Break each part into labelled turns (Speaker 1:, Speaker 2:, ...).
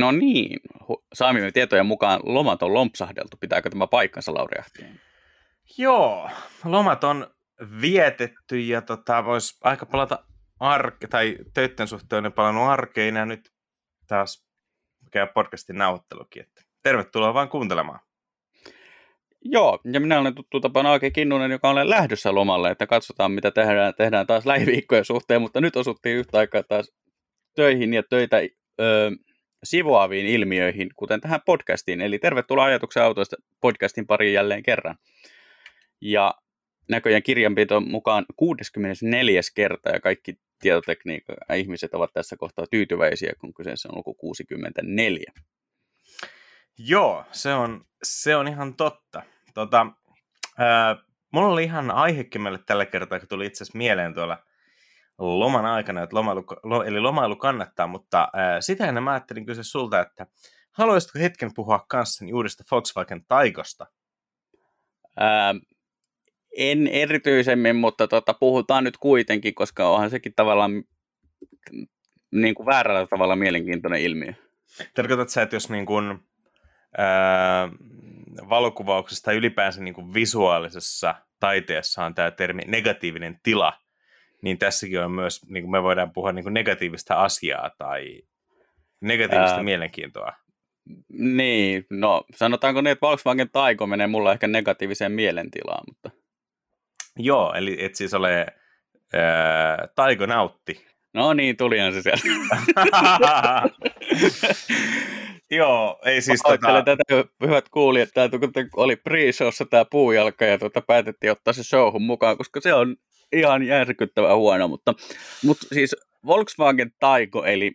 Speaker 1: No niin, saamimme tietojen mukaan lomat on lompsahdeltu. Pitääkö tämä paikkansa, Lauri Ahtien?
Speaker 2: Joo, lomat on vietetty ja tota, voisi aika palata arke, tai töiden suhteen on palannut arkeen ja nyt taas käy podcastin nauhoittelukin. Että tervetuloa vaan kuuntelemaan.
Speaker 1: Joo, ja minä olen tuttu tapana Aake Kinnunen, joka on lähdössä lomalle, että katsotaan mitä tehdään, tehdään taas lähiviikkojen suhteen, mutta nyt osuttiin yhtä aikaa taas töihin ja töitä ö, sivuaviin ilmiöihin, kuten tähän podcastiin. Eli tervetuloa ajatuksen autoista podcastin pariin jälleen kerran. Ja näköjään kirjanpito mukaan 64. kerta ja kaikki tietotekniikan ihmiset ovat tässä kohtaa tyytyväisiä, kun kyseessä on luku 64.
Speaker 2: Joo, se on, se on ihan totta. Tota, ää, mulla oli ihan aihekin meille tällä kertaa, kun tuli itse asiassa mieleen tuolla loman aikana, että lomailu, lo, eli lomailu kannattaa, mutta ää, sitä ennen mä ajattelin kysyä sulta, että haluaisitko hetken puhua kanssani uudesta Volkswagen Taikosta?
Speaker 1: Ää, en erityisemmin, mutta tota, puhutaan nyt kuitenkin, koska onhan sekin tavallaan niin kuin väärällä tavalla mielenkiintoinen ilmiö.
Speaker 2: Tarkoitatko sä, että jos niin kuin, ää, valokuvauksessa tai ylipäänsä niin kuin visuaalisessa taiteessa on tämä termi negatiivinen tila, niin tässäkin on myös, niin kuin me voidaan puhua niin kuin negatiivista asiaa tai negatiivista Ää, mielenkiintoa.
Speaker 1: Niin, no sanotaanko niin, että Volkswagen Taiko menee mulla ehkä negatiiviseen mielentilaan, mutta...
Speaker 2: Joo, eli et siis ole ää, Taiko nautti.
Speaker 1: No niin, tulihan se sieltä.
Speaker 2: Joo, ei siis
Speaker 1: tota... tätä, hyvät kuulijat, tämä oli pre-showssa tämä puujalka ja tuota, päätettiin ottaa se showhun mukaan, koska se on ihan järkyttävän huono, mutta, mutta siis Volkswagen Taiko, eli,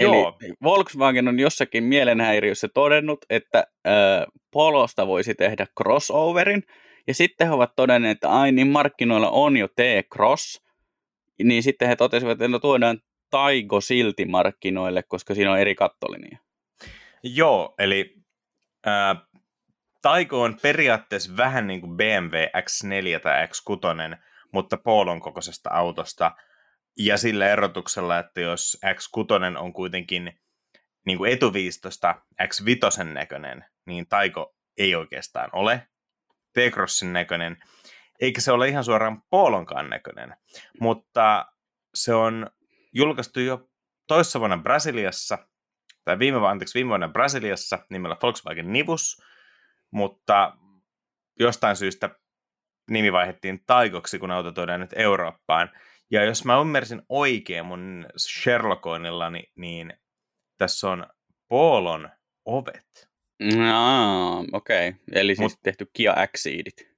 Speaker 1: Joo. eli Volkswagen on jossakin mielenhäiriössä todennut, että äh, Polosta voisi tehdä crossoverin, ja sitten he ovat todenneet, että ai niin markkinoilla on jo T-Cross, niin sitten he totesivat, että no tuodaan Taigo silti markkinoille, koska siinä on eri kattolinja.
Speaker 2: Joo, eli äh, Taigo on periaatteessa vähän niin kuin BMW X4 tai X6, mutta Polon kokoisesta autosta. Ja sillä erotuksella, että jos X6 on kuitenkin niin kuin etuviistosta X5 näköinen, niin Taiko ei oikeastaan ole T-Crossin näköinen, eikä se ole ihan suoraan Polonkaan näköinen. Mutta se on julkaistu jo toissa vuonna Brasiliassa, tai viime, anteeksi, viime vuonna Brasiliassa nimellä Volkswagen Nivus, mutta jostain syystä nimi vaihdettiin Taikoksi, kun auto tuodaan nyt Eurooppaan. Ja jos mä ymmärsin oikein mun Sherlockoinnillani, niin tässä on Polon ovet.
Speaker 1: No, okei. Okay. Eli siis Mut, tehty Kia Exceedit.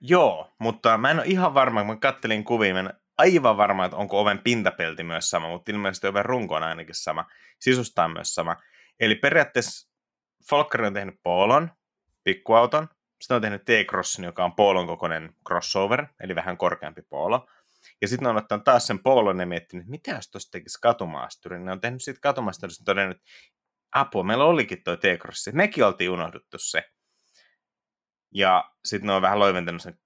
Speaker 2: Joo, mutta mä en ole ihan varma, kun mä kattelin kuvia, mä en aivan varma, että onko oven pintapelti myös sama, mutta ilmeisesti oven runko on ainakin sama. Sisusta on myös sama. Eli periaatteessa Volkswagen on tehnyt Polon, pikkuauton. Sitten on tehnyt T-Crossin, joka on Polon kokoinen crossover, eli vähän korkeampi Polo. Ja sitten on ottanut taas sen Polon ja miettinyt, että mitä jos tuosta tekisi katumaasturin. Ne on tehnyt sitten katumaasturin todennut, että apua, meillä olikin tuo T-Crossi. Mekin oltiin unohduttu se. Ja sitten ne on vähän loiventanut sen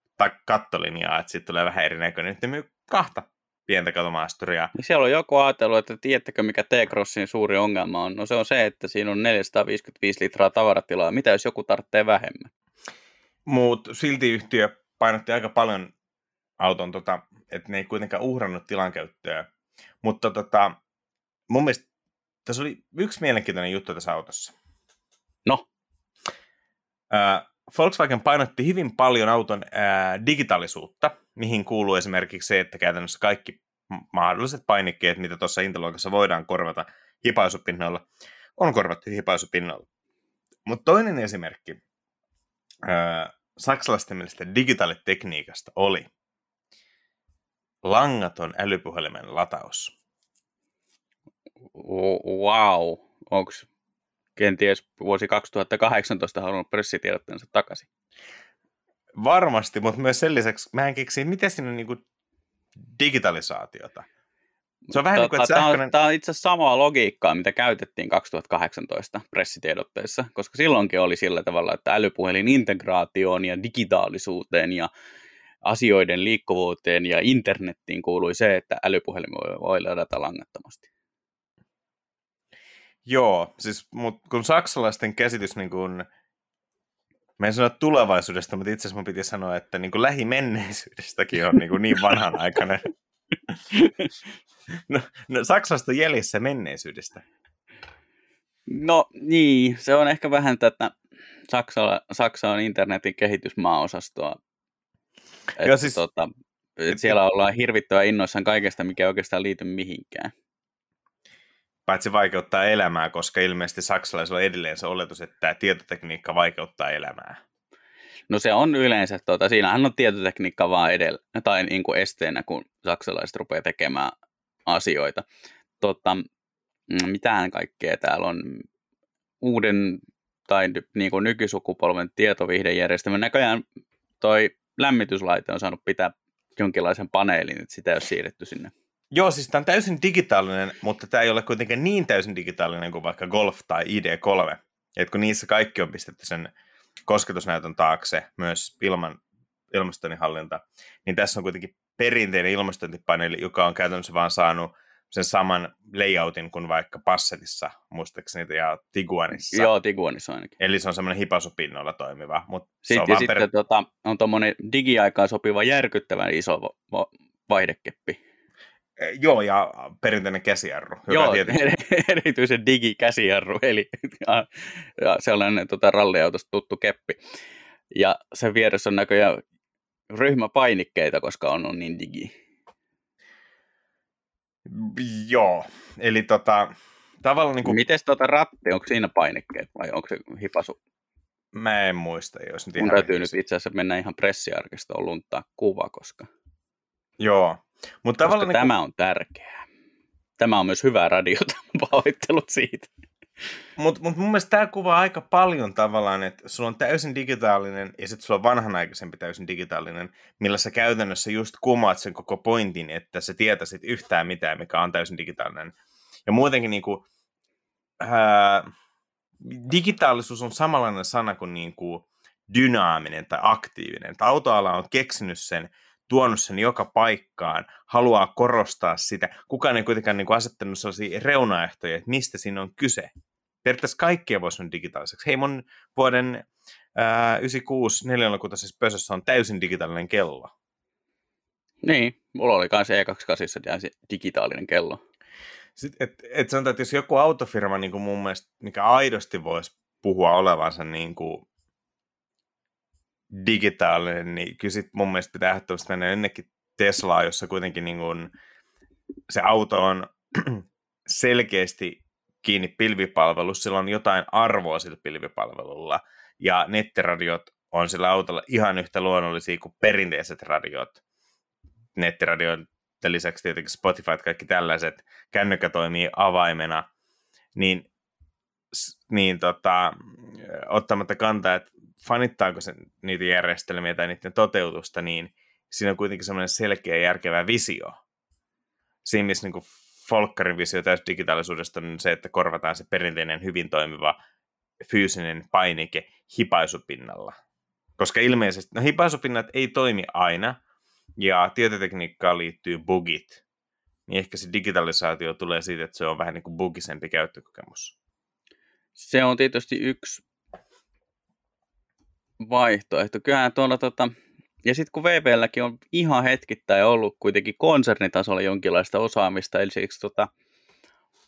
Speaker 2: kattolinjaa, että sitten tulee vähän erinäköinen. Nyt myy kahta pientä katomaasturia.
Speaker 1: Niin siellä on joku ajatellut, että tiedättekö mikä T-Crossin suuri ongelma on? No se on se, että siinä on 455 litraa tavaratilaa. Mitä jos joku tarvitsee vähemmän?
Speaker 2: Mutta silti yhtiö painotti aika paljon auton, tota, että ne ei kuitenkaan uhrannut tilankäyttöä. Mutta tota, mun mielestä tässä oli yksi mielenkiintoinen juttu tässä autossa.
Speaker 1: No?
Speaker 2: Äh, Volkswagen painotti hyvin paljon auton ää, digitaalisuutta, mihin kuuluu esimerkiksi se, että käytännössä kaikki mahdolliset painikkeet, mitä tuossa Intelogassa voidaan korvata hipaisupinnoilla, on korvattu hipaisupinnoilla. Mutta toinen esimerkki ää, saksalaisten mielestä digitaalitekniikasta oli langaton älypuhelimen lataus.
Speaker 1: Wow, onko kenties vuosi 2018 halunnut pressitiedotteensa takaisin.
Speaker 2: Varmasti, mutta myös sen lisäksi mä en keksi, miten siinä on niin kuin digitalisaatiota.
Speaker 1: Se on vähän tota, niin kuin, että sähköinen... Tämä on itse asiassa samaa logiikkaa, mitä käytettiin 2018 pressitiedotteessa, koska silloinkin oli sillä tavalla, että älypuhelin integraatioon ja digitaalisuuteen ja asioiden liikkuvuuteen ja internettiin kuului se, että älypuhelin voi ladata langattomasti.
Speaker 2: Joo, siis mut, kun saksalaisten käsitys niin kun, Mä en sano tulevaisuudesta, mutta itse asiassa mun piti sanoa, että niin kuin lähimenneisyydestäkin on niin, kuin niin vanhanaikainen. no, no, Saksasta jäljessä menneisyydestä.
Speaker 1: No niin, se on ehkä vähän tätä Saksa, Saksa on internetin kehitysmaaosastoa. Että, siis, tota, et siellä ollaan hirvittävän innoissaan kaikesta, mikä oikeastaan liity mihinkään.
Speaker 2: Paitsi vaikeuttaa elämää, koska ilmeisesti saksalaisilla on edelleen se oletus, että tämä tietotekniikka vaikeuttaa elämää.
Speaker 1: No se on yleensä, tuota, siinähän on tietotekniikka vaan edellä, tai niin kuin esteenä, kun saksalaiset rupeaa tekemään asioita. Tota, mm, mitään kaikkea täällä on uuden tai niin kuin nykysukupolven tietovihdejärjestelmä. Näköjään toi lämmityslaite on saanut pitää jonkinlaisen paneelin, että sitä ei ole siirretty sinne.
Speaker 2: Joo, siis tämä on täysin digitaalinen, mutta tämä ei ole kuitenkin niin täysin digitaalinen kuin vaikka Golf tai ID3. Et kun niissä kaikki on pistetty sen kosketusnäytön taakse, myös ilman ilmastointihallinta, niin tässä on kuitenkin perinteinen ilmastointipaneeli, joka on käytännössä vaan saanut sen saman layoutin kuin vaikka Passetissa, muistaakseni, ja Tiguanissa.
Speaker 1: Joo, Tiguanissa ainakin.
Speaker 2: Eli se on semmoinen hipasupinnolla toimiva. Mutta
Speaker 1: sitten,
Speaker 2: se on
Speaker 1: ja sitten per... tota, on tuommoinen digiaikaan sopiva järkyttävän iso vaihdekeppi.
Speaker 2: E, joo, ja perinteinen käsijarru.
Speaker 1: Joo, tietysti... erityisen digikäsijarru, eli ja, ja sellainen tota, ralliautosta tuttu keppi. Ja sen vieressä on näköjään ryhmäpainikkeita, koska on, on niin digi.
Speaker 2: Joo, eli tota, tavallaan niin kuin...
Speaker 1: Mites tota ratti, onko siinä painikkeet vai onko se hipasu?
Speaker 2: Mä en muista, jos
Speaker 1: nyt Mun täytyy nyt itse asiassa mennä ihan pressiarkistoon lunttaa kuva, koska...
Speaker 2: Joo, mutta tavallaan...
Speaker 1: Niin kuin... tämä on tärkeää. Tämä on myös hyvää radiota, pahoittelut siitä.
Speaker 2: Mutta mut mun mielestä tämä kuvaa aika paljon tavallaan, että sulla on täysin digitaalinen ja sitten sulla on vanhanaikaisempi täysin digitaalinen, millä sä käytännössä just kumaat sen koko pointin, että sä tietäisit yhtään mitään, mikä on täysin digitaalinen. Ja muutenkin niinku, ää, digitaalisuus on samanlainen sana kuin niinku dynaaminen tai aktiivinen. autoala on keksinyt sen, tuonut sen joka paikkaan, haluaa korostaa sitä. Kukaan ei kuitenkaan niin kuin asettanut sellaisia reunaehtoja, että mistä siinä on kyse periaatteessa kaikkea voisi mennä digitaaliseksi. Hei, mun vuoden ää, 96 neljänlakuutaisessa pösössä on täysin digitaalinen kello.
Speaker 1: Niin, mulla oli kanssa E28 digitaalinen kello.
Speaker 2: Sitten, et, et sanotaan, että jos joku autofirma niin kuin mun mielestä, mikä aidosti voisi puhua olevansa niin kuin digitaalinen, niin kyllä sit mun mielestä pitää ehdottomasti mennä ennenkin Teslaa, jossa kuitenkin niin kuin se auto on selkeästi kiinni pilvipalvelussa, sillä on jotain arvoa sillä pilvipalvelulla, ja nettiradiot on sillä autolla ihan yhtä luonnollisia kuin perinteiset radiot. Nettiradioiden lisäksi tietenkin Spotify, kaikki tällaiset, kännykkä toimii avaimena, niin, niin tota, ottamatta kantaa, että fanittaako se niitä järjestelmiä tai niiden toteutusta, niin siinä on kuitenkin semmoinen selkeä järkevä visio. Siinä, missä niin Folkkarin visio täys digitaalisuudesta on se, että korvataan se perinteinen hyvin toimiva fyysinen painike hipaisupinnalla. Koska ilmeisesti, no hipaisupinnat ei toimi aina, ja tietotekniikkaan liittyy bugit, niin ehkä se digitalisaatio tulee siitä, että se on vähän niin kuin bugisempi käyttökokemus.
Speaker 1: Se on tietysti yksi vaihtoehto. Kyllähän tuolla tota, ja sitten kun VPLläkin on ihan hetkittäin ollut kuitenkin konsernitasolla jonkinlaista osaamista, eli siksi tota,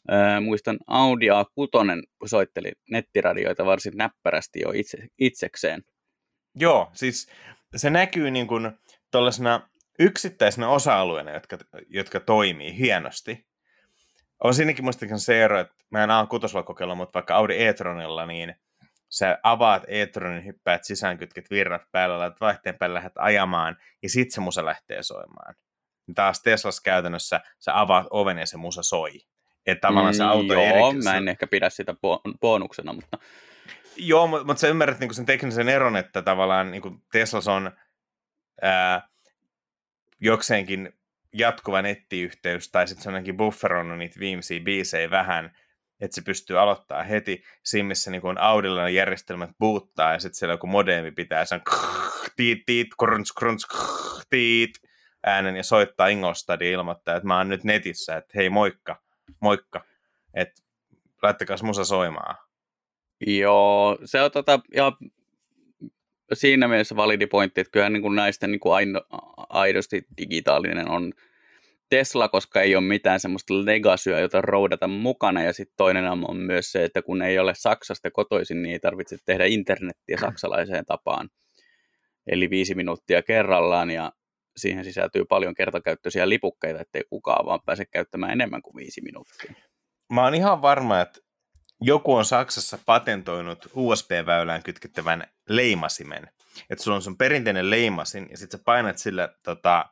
Speaker 1: ää, muistan Audi A6 soitteli nettiradioita varsin näppärästi jo itse, itsekseen.
Speaker 2: Joo, siis se näkyy niin kuin tuollaisena yksittäisenä osa-alueena, jotka, jotka toimii hienosti. On siinäkin muistakin se ero, että mä en A6 kokeilla, mutta vaikka Audi e-tronilla, niin sä avaat e-tronin, hyppäät sisään, kytket virrat päällä, laitat vaihteen päälle, lähdet ajamaan, ja sit se musa lähtee soimaan. Taas Teslas käytännössä sä avaat oven ja se musa soi. Että tavallaan se auto
Speaker 1: mm, Joo, eri... mä en ehkä pidä sitä bonuksena, mutta...
Speaker 2: Joo, mutta, mutta sä ymmärrät niin sen teknisen eron, että tavallaan niin Teslas on ää, jokseenkin jatkuva nettiyhteys, tai sitten se on ainakin bufferonnut niitä viimeisiä biisejä vähän, että se pystyy aloittaa heti siinä, missä niin kuin Audilla järjestelmät boottaa ja sitten siellä joku modeemi pitää sen tiit, tiit, krunts, krunts, tiit äänen ja soittaa Ingolstadia ilmoittaa, että mä oon nyt netissä, että hei moikka, moikka, että laittakaa musa soimaan.
Speaker 1: Joo, se on tota, ja siinä mielessä validi pointti, että kyllähän niin kuin näistä niin kuin aino, aidosti digitaalinen on Tesla, koska ei ole mitään semmoista legasyä, jota roudata mukana. Ja sitten toinen on myös se, että kun ei ole Saksasta kotoisin, niin ei tarvitse tehdä internettiä saksalaiseen tapaan. Eli viisi minuuttia kerrallaan ja siihen sisältyy paljon kertakäyttöisiä lipukkeita, ettei kukaan vaan pääse käyttämään enemmän kuin viisi minuuttia.
Speaker 2: Mä oon ihan varma, että joku on Saksassa patentoinut USB-väylään kytkettävän leimasimen. Että sulla on sun perinteinen leimasin ja sitten sä painat sillä tota,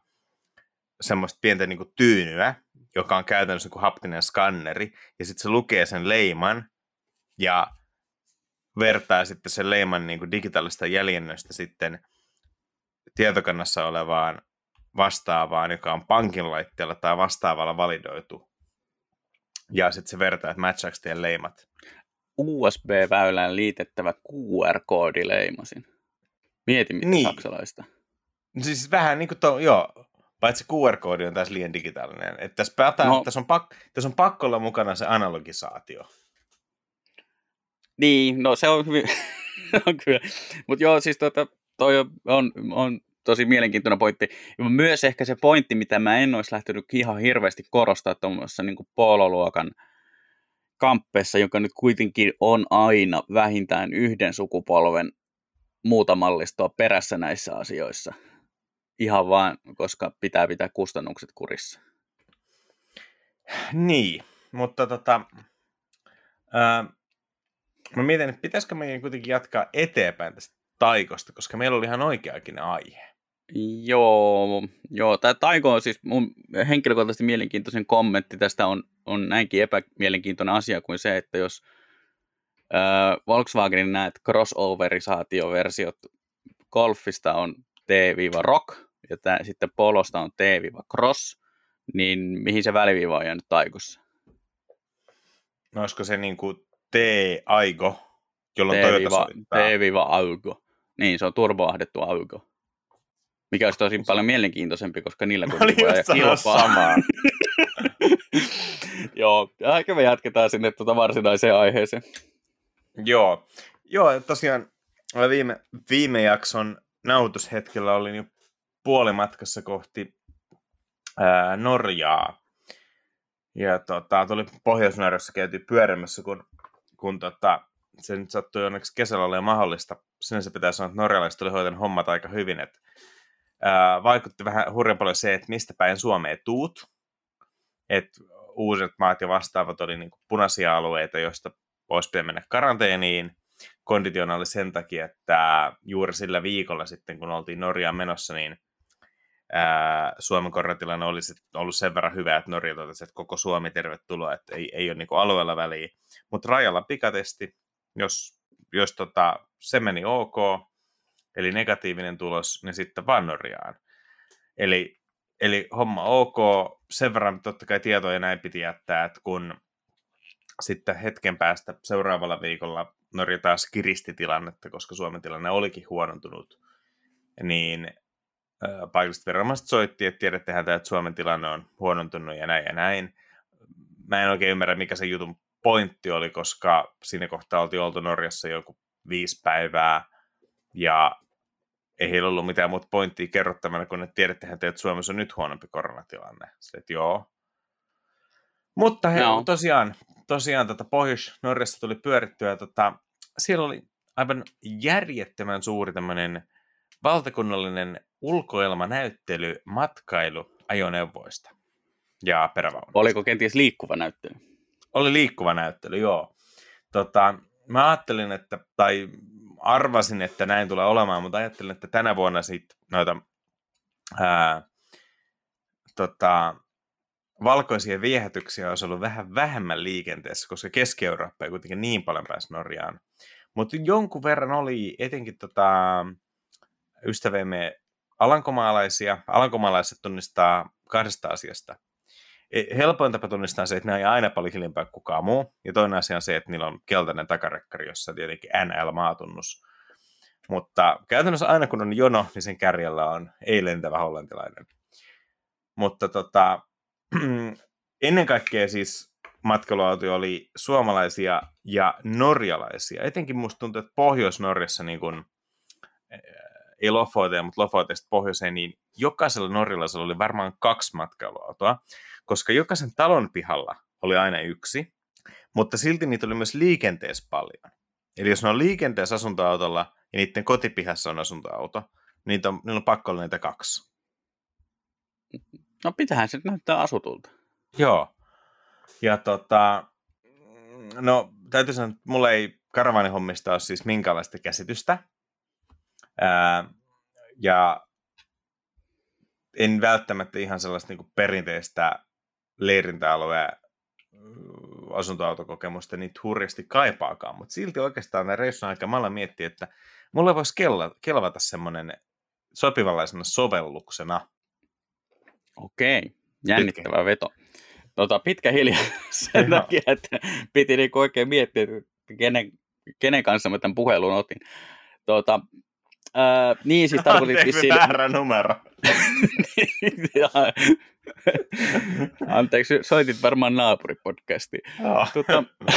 Speaker 2: semmoista pientä niin kuin tyynyä, joka on käytännössä kuin haptinen skanneri, ja sitten se lukee sen leiman ja vertaa sitten sen leiman niin kuin digitaalista jäljennöstä sitten tietokannassa olevaan vastaavaan, joka on pankin laitteella tai vastaavalla validoitu. Ja sitten se vertaa, että matchaako teidän leimat.
Speaker 1: USB-väylään liitettävä QR-koodileimasin. Mieti, mitä niin. saksalaista.
Speaker 2: Siis vähän niin kuin to, joo, paitsi QR-koodi on tässä liian digitaalinen. Että tässä, päätään, no. tässä, on pak, tässä on pakko olla mukana se analogisaatio.
Speaker 1: Niin, no se on hyvin, on kyllä. Mutta joo, siis tota, toi on, on tosi mielenkiintoinen pointti. Ja myös ehkä se pointti, mitä mä en olisi lähtenyt ihan hirveästi korostaa tuommoisessa niin pololuokan kamppeessa, joka nyt kuitenkin on aina vähintään yhden sukupolven muuta mallistoa perässä näissä asioissa. Ihan vaan, koska pitää pitää kustannukset kurissa.
Speaker 2: Niin, mutta tota, ää, mä mietin, että pitäisikö meidän kuitenkin jatkaa eteenpäin tästä taikosta, koska meillä oli ihan oikeakin aihe.
Speaker 1: Joo, joo. Tämä taiko on siis mun henkilökohtaisesti mielenkiintoisen kommentti tästä on, on näinkin epämielenkiintoinen asia kuin se, että jos äh, Volkswagenin näet crossoverisaatioversiot Golfista on T-rock ja tää, sitten Polosta on T-cross, niin mihin se väliviiva on jäänyt taikossa?
Speaker 2: No olisiko se niin kuin T-aigo, jolloin
Speaker 1: Toyota T-augo. Niin, se on turboahdettu augo. Mikä olisi tosi paljon mielenkiintoisempi, koska niillä
Speaker 2: kuitenkin voi kilpaa. samaa.
Speaker 1: Joo, ehkä me jatketaan sinne tuota varsinaiseen aiheeseen.
Speaker 2: Joo, Joo tosiaan viime, viime jakson nautushetkellä olin jo puolimatkassa kohti ää, Norjaa. Ja tota, tuli Pohjois-Norjassa käyty pyörimässä, kun, kun tota, se nyt sattui onneksi kesällä olemaan mahdollista. Sinänsä pitää sanoa, että norjalaiset oli hoitanut hommat aika hyvin, että ää, vaikutti vähän hurjan paljon se, että mistä päin Suomeen tuut. Että uudet maat ja vastaavat oli niin punaisia alueita, joista olisi pitänyt mennä karanteeniin. Konditionaali sen takia, että juuri sillä viikolla sitten, kun oltiin Norjaan menossa, niin ää, Suomen koronatilanne olisi ollut sen verran hyvä, että Norja totesi, että koko Suomi tervetuloa, että ei, ei ole niin alueella väliä. Mutta rajalla pikatesti, jos, jos tota, se meni ok, eli negatiivinen tulos, niin sitten vaan Norjaan. Eli, eli homma ok, sen verran totta kai tietoja näin piti jättää, että kun sitten hetken päästä seuraavalla viikolla Norja taas kiristi tilannetta, koska Suomen tilanne olikin huonontunut, niin paikalliset viranomaiset soitti, että tiedättehän että Suomen tilanne on huonontunut ja näin ja näin. Mä en oikein ymmärrä, mikä se jutun pointti oli, koska siinä kohtaa oltiin oltu Norjassa joku viisi päivää, ja ei heillä ollut mitään muuta pointtia kerrottavana, kun että tiedättehän te, että Suomessa on nyt huonompi koronatilanne. Sitten, että joo. Mutta he, no. tosiaan, tosiaan tota Pohjois-Norjassa tuli pyörittyä, tota, siellä oli aivan järjettömän suuri tämmöinen valtakunnallinen ulkoilmanäyttely matkailu ajoneuvoista ja perävaunuista.
Speaker 1: Oliko kenties liikkuva näyttely?
Speaker 2: Oli liikkuva näyttely, joo. Tota, mä ajattelin, että, tai arvasin, että näin tulee olemaan, mutta ajattelin, että tänä vuonna sitten noita ää, tota, valkoisia viehätyksiä olisi ollut vähän vähemmän liikenteessä, koska Keski-Eurooppa ei kuitenkin niin paljon pääsi Norjaan. Mutta jonkun verran oli etenkin tota, ystäviemme alankomaalaisia. Alankomaalaiset tunnistaa kahdesta asiasta. E, helpoin tapa tunnistaa se, että ne on aina paljon hiljempää kuin kukaan muu. Ja toinen asia on se, että niillä on keltainen takarekkari, jossa tietenkin NL-maatunnus. Mutta käytännössä aina kun on jono, niin sen kärjellä on ei-lentävä hollantilainen. Mutta tota, ennen kaikkea siis matkailuautoja oli suomalaisia ja norjalaisia. Etenkin musta tuntuu, että Pohjois-Norjassa niin kun, ei Lofoteen, mutta Lofoteesta pohjoiseen, niin jokaisella norjalaisella oli varmaan kaksi matkailuautoa, koska jokaisen talon pihalla oli aina yksi, mutta silti niitä oli myös liikenteessä paljon. Eli jos ne on liikenteessä asuntoautolla ja niiden kotipihassa on asuntoauto, niin on, niillä on pakko olla niitä kaksi.
Speaker 1: No pitähän se näyttää asutulta.
Speaker 2: Joo. Ja tota, no täytyy sanoa, että mulla ei karavaanihommista ole siis minkäänlaista käsitystä. Ää, ja en välttämättä ihan sellaista niin perinteistä leirintäalueen asuntoautokokemusta niitä hurjasti kaipaakaan, mutta silti oikeastaan näin reissun aika mä miettiä, että mulle voisi kelva, kelvata semmoinen sopivanlaisena sovelluksena.
Speaker 1: Okei, jännittävä pitkä. veto. Tota, pitkä hiljaa sen no. takia, että piti niinku oikein miettiä, että kenen, kenen kanssa mä tämän puhelun otin. Tota, ää, niin siis tarkoitit
Speaker 2: vissiin... väärä numero.
Speaker 1: Anteeksi, soitit varmaan naapuripodcastiin. Oh. Tota,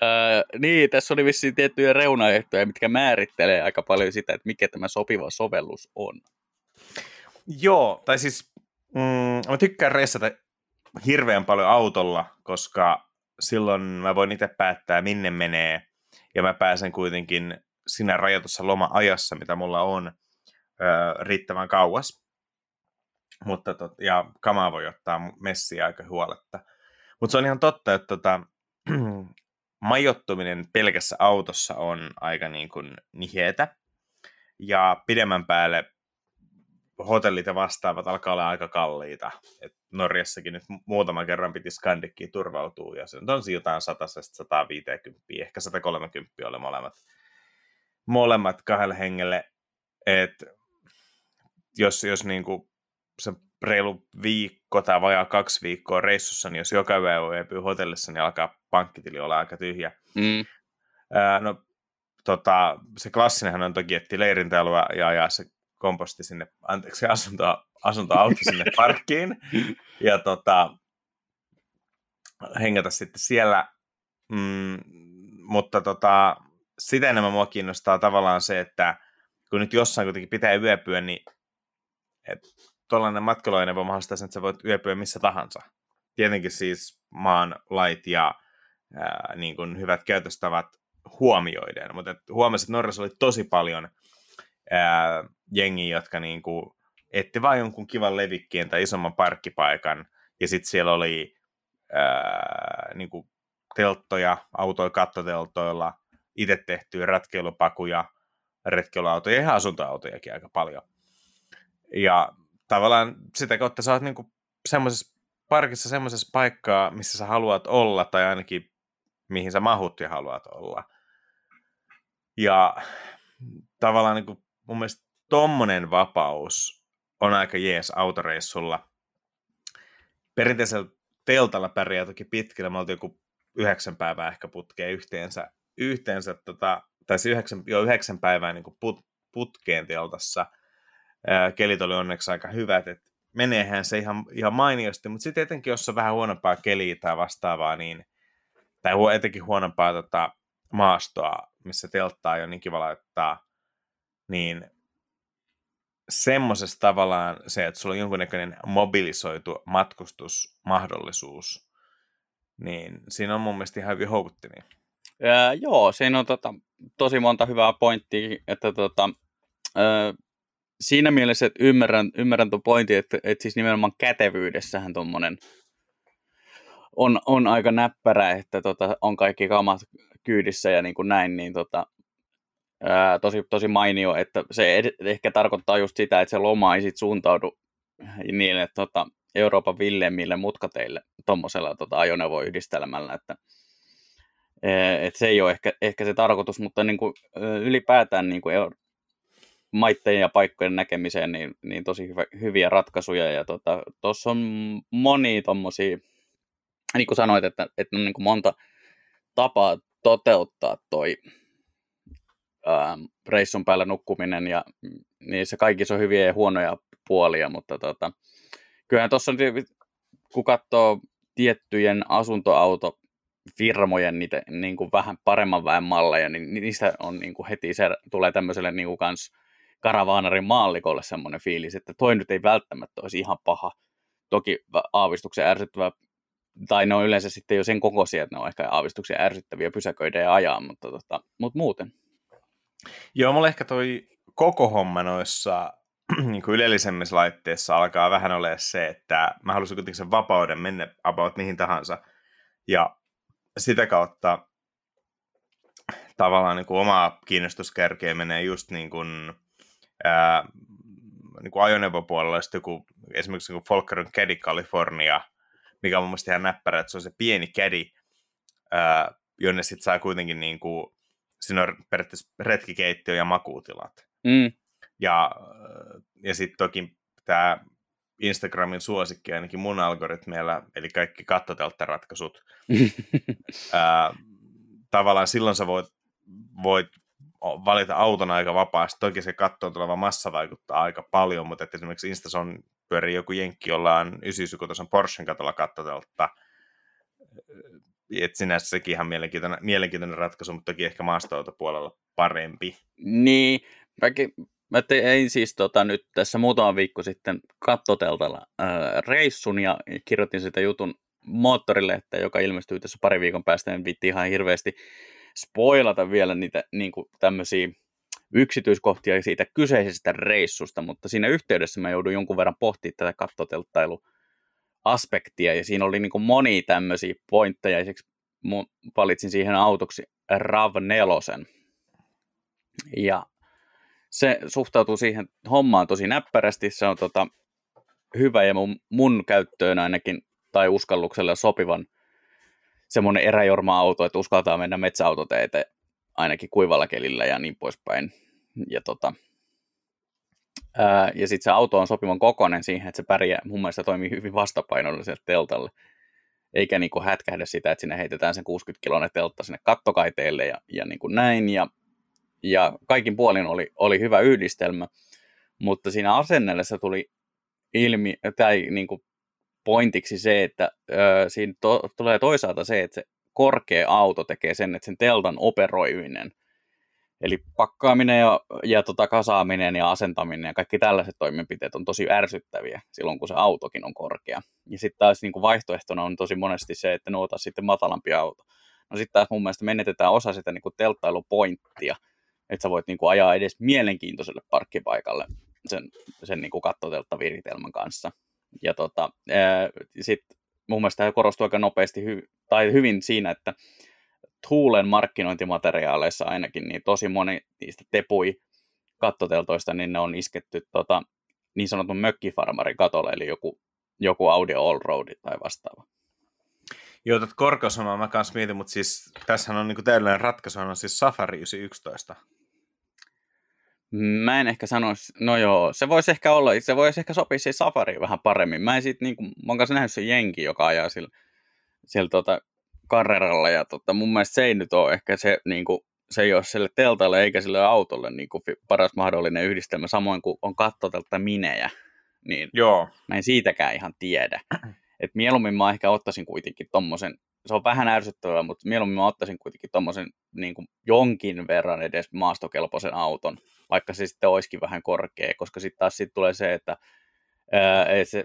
Speaker 1: ää, niin, tässä oli vissiin tiettyjä reunaehtoja, mitkä määrittelee aika paljon sitä, että mikä tämä sopiva sovellus on.
Speaker 2: Joo, tai siis mm, mä tykkään reissata hirveän paljon autolla, koska silloin mä voin itse päättää, minne menee, ja mä pääsen kuitenkin siinä rajatussa loma-ajassa, mitä mulla on, öö, riittävän kauas. Mutta tot, ja kamaa voi ottaa messiä aika huoletta. Mutta se on ihan totta, että tota, majoittuminen pelkässä autossa on aika niin kuin niheetä. Ja pidemmän päälle hotellit ja vastaavat alkaa olla aika kalliita. Et Norjassakin nyt muutaman kerran piti Skandikkiin turvautua, ja se on jotain 100-150, ehkä 130 oli molemmat, molemmat kahdelle hengelle. Et jos, jos niinku se reilu viikko tai vajaa kaksi viikkoa reissussa, niin jos joka yö yöpyy hotellissa, niin alkaa pankkitili olla aika tyhjä. Mm. Ää, no, tota, se klassinenhan on toki, että leirintäalue ja ajaa se komposti sinne, anteeksi, asunto, asuntoauto sinne parkkiin. ja tota, hengätä sitten siellä. Mm, mutta tota, sitä enemmän mua kiinnostaa tavallaan se, että kun nyt jossain kuitenkin pitää yöpyä, niin tuollainen matkailuaine voi mahdollistaa sen, että sä voit yöpyä missä tahansa. Tietenkin siis maan lait ja ää, niin kuin hyvät käytöstavat huomioiden, mutta huomasin, että Norjassa oli tosi paljon ää, jengiä, jotka niin kuin, etti vain jonkun kivan levikkien tai isomman parkkipaikan, ja sitten siellä oli ää, niin kuin telttoja, autoja kattoteltoilla, itse tehtyjä retkeilupakuja, retkeiluautoja ja asuntoautojakin aika paljon. Ja tavallaan sitä kautta sä oot niin semmoisessa parkissa semmoisessa paikkaa, missä sä haluat olla, tai ainakin mihin sä mahut ja haluat olla. Ja tavallaan niin kuin, mun mielestä tommonen vapaus on aika jees autoreissulla. Perinteisellä teltalla pärjää toki pitkällä. Me oltiin joku yhdeksän päivää ehkä putkeen yhteensä, yhteensä tota, tai yhdeksän, jo yhdeksän päivää niin put, putkeen teltassa – kelit oli onneksi aika hyvät, että meneehän se ihan, ihan mainiosti, mutta sitten etenkin, jos on vähän huonompaa keliä tai vastaavaa, niin, tai etenkin huonompaa tota, maastoa, missä telttaa jo niin kiva laittaa, niin semmoisessa tavallaan se, että sulla on jonkunnäköinen mobilisoitu matkustusmahdollisuus, niin siinä on mun mielestä ihan hyvin houkuttimia.
Speaker 1: Ää, joo, siinä on tota, tosi monta hyvää pointtia, että tota, ää, siinä mielessä, että ymmärrän, ymmärrän tuon pointin, että, että siis nimenomaan kätevyydessähän tuommoinen on, on aika näppärä, että tota, on kaikki kamat kyydissä ja niin kuin näin, niin tota, ää, tosi, tosi mainio, että se ed- ehkä tarkoittaa just sitä, että se loma ei sit suuntaudu niille tota, Euroopan villeimmille mutkateille tuommoisella tota, ajoneuvoyhdistelmällä, että et se ei ole ehkä, ehkä se tarkoitus, mutta niin kuin, ylipäätään niin kuin maitteen ja paikkojen näkemiseen niin, niin tosi hyvä, hyviä ratkaisuja. Ja tuossa tota, on moni tommosia, niin kuin sanoit, että, että on niin kuin monta tapaa toteuttaa toi ää, reissun päällä nukkuminen ja niissä kaikissa on hyviä ja huonoja puolia, mutta tota, kyllähän tuossa kun katsoo tiettyjen asuntoauto firmojen niitä niin kuin vähän paremman väen malleja, niin niistä on niin kuin heti se tulee tämmöiselle niin kuin kans karavaanarin maallikolle semmoinen fiilis, että toi nyt ei välttämättä olisi ihan paha. Toki aavistuksen ärsyttävä, tai ne on yleensä sitten jo sen kokoisia, että ne on ehkä aavistuksen ärsyttäviä pysäköidä ja ajaa, mutta, tota, mutta muuten.
Speaker 2: Joo, mulle ehkä toi koko homma noissa niin kuin ylellisemmissä laitteissa alkaa vähän olemaan se, että mä haluaisin kuitenkin sen vapauden mennä about mihin tahansa. Ja sitä kautta tavallaan niin kuin omaa kiinnostuskärkeä menee just niin kuin, ää, niin kuin ajoneuvopuolella sitten joku, esimerkiksi niin Volkerin Caddy California, mikä on mun mielestä ihan näppärä, että se on se pieni Caddy, ää, jonne sitten saa kuitenkin niin kuin, siinä on periaatteessa retkikeittiö ja makuutilat.
Speaker 1: Mm.
Speaker 2: Ja, ja sitten toki tämä Instagramin suosikki ainakin mun algoritmeilla, eli kaikki kattotelttaratkaisut. ää, tavallaan silloin sä voit, voit valita auton aika vapaasti. Toki se kattoon tuleva massa vaikuttaa aika paljon, mutta että esimerkiksi Instas on pyörii joku jenkki, jolla on 996 Porschen katolla kattoteltta. Et sinänsä sekin ihan mielenkiintoinen, mielenkiintoinen ratkaisu, mutta toki ehkä maastoautopuolella parempi.
Speaker 1: Niin, vaikka Mä tein siis tota, nyt tässä muutama viikko sitten kattoteltalla ää, reissun ja kirjoitin sitä jutun moottorilehtä, joka ilmestyy tässä pari viikon päästä. En viitti ihan hirveästi spoilata vielä niitä niin kuin tämmöisiä yksityiskohtia siitä kyseisestä reissusta, mutta siinä yhteydessä mä joudun jonkun verran pohtimaan tätä kattotelttailu aspektia, ja siinä oli niin kuin moni tämmöisiä pointteja, ja siksi valitsin siihen autoksi RAV4. Ja se suhtautuu siihen hommaan tosi näppärästi, se on tota, hyvä ja mun, mun käyttöön ainakin, tai uskallukselle sopivan semmoinen eräjorma-auto, että uskaltaa mennä metsäautoteitä ainakin kuivalla kelillä ja niin poispäin. Ja, tota, ja sitten se auto on sopivan kokoinen siihen, että se pärjää, mun mielestä toimii hyvin vastapainolliselle teltalle. Eikä niin hätkähdä sitä, että sinne heitetään sen 60 kilonen teltta sinne kattokaiteelle ja, ja niin kuin näin. Ja ja kaikin puolin oli, oli hyvä yhdistelmä, mutta siinä asennellessa tuli ilmi, tai niin kuin pointiksi se, että ö, siinä to, tulee toisaalta se, että se korkea auto tekee sen, että sen teltan operoiminen, eli pakkaaminen ja, ja tota kasaaminen ja asentaminen ja kaikki tällaiset toimenpiteet on tosi ärsyttäviä silloin, kun se autokin on korkea. Ja sitten taas niin kuin vaihtoehtona on tosi monesti se, että no sitten matalampi auto. No sitten taas mun mielestä menetetään osa sitä niin kuin telttailupointtia, että sä voit niin kuin ajaa edes mielenkiintoiselle parkkipaikalle sen, sen niin kuin kattotelttaviritelmän kanssa. Ja tota, sitten mun mielestä tämä korostuu aika nopeasti hy- tai hyvin siinä, että Tuulen markkinointimateriaaleissa ainakin, niin tosi moni niistä tepui kattoteltoista, niin ne on isketty tota, niin sanotun mökkifarmarin katolle, eli joku, joku Audi Allroad tai vastaava.
Speaker 2: Joo, tätä korkeusanoa mä kanssa mietin, mutta siis tässähän on niinku täydellinen ratkaisu, on siis Safari 911.
Speaker 1: Mä en ehkä sanoisi, no joo, se voisi ehkä olla, se voisi ehkä sopia siihen safariin vähän paremmin. Mä en sit, niin kuin, mä oon kanssa nähnyt sen jenki, joka ajaa sillä, sillä tota, karreralla, ja tota, mun mielestä se ei nyt ole ehkä se, niin kuin, se ei ole sille teltalle eikä sille autolle niin kuin, paras mahdollinen yhdistelmä, samoin kuin on kattotelta minejä, niin
Speaker 2: Joo.
Speaker 1: mä en siitäkään ihan tiedä. Et mieluummin mä ehkä ottaisin kuitenkin tommosen, se on vähän ärsyttävää, mutta mieluummin mä ottaisin kuitenkin tommosen niin kuin jonkin verran edes maastokelpoisen auton, vaikka se sitten olisikin vähän korkea, koska sitten taas sit tulee se, että ää, se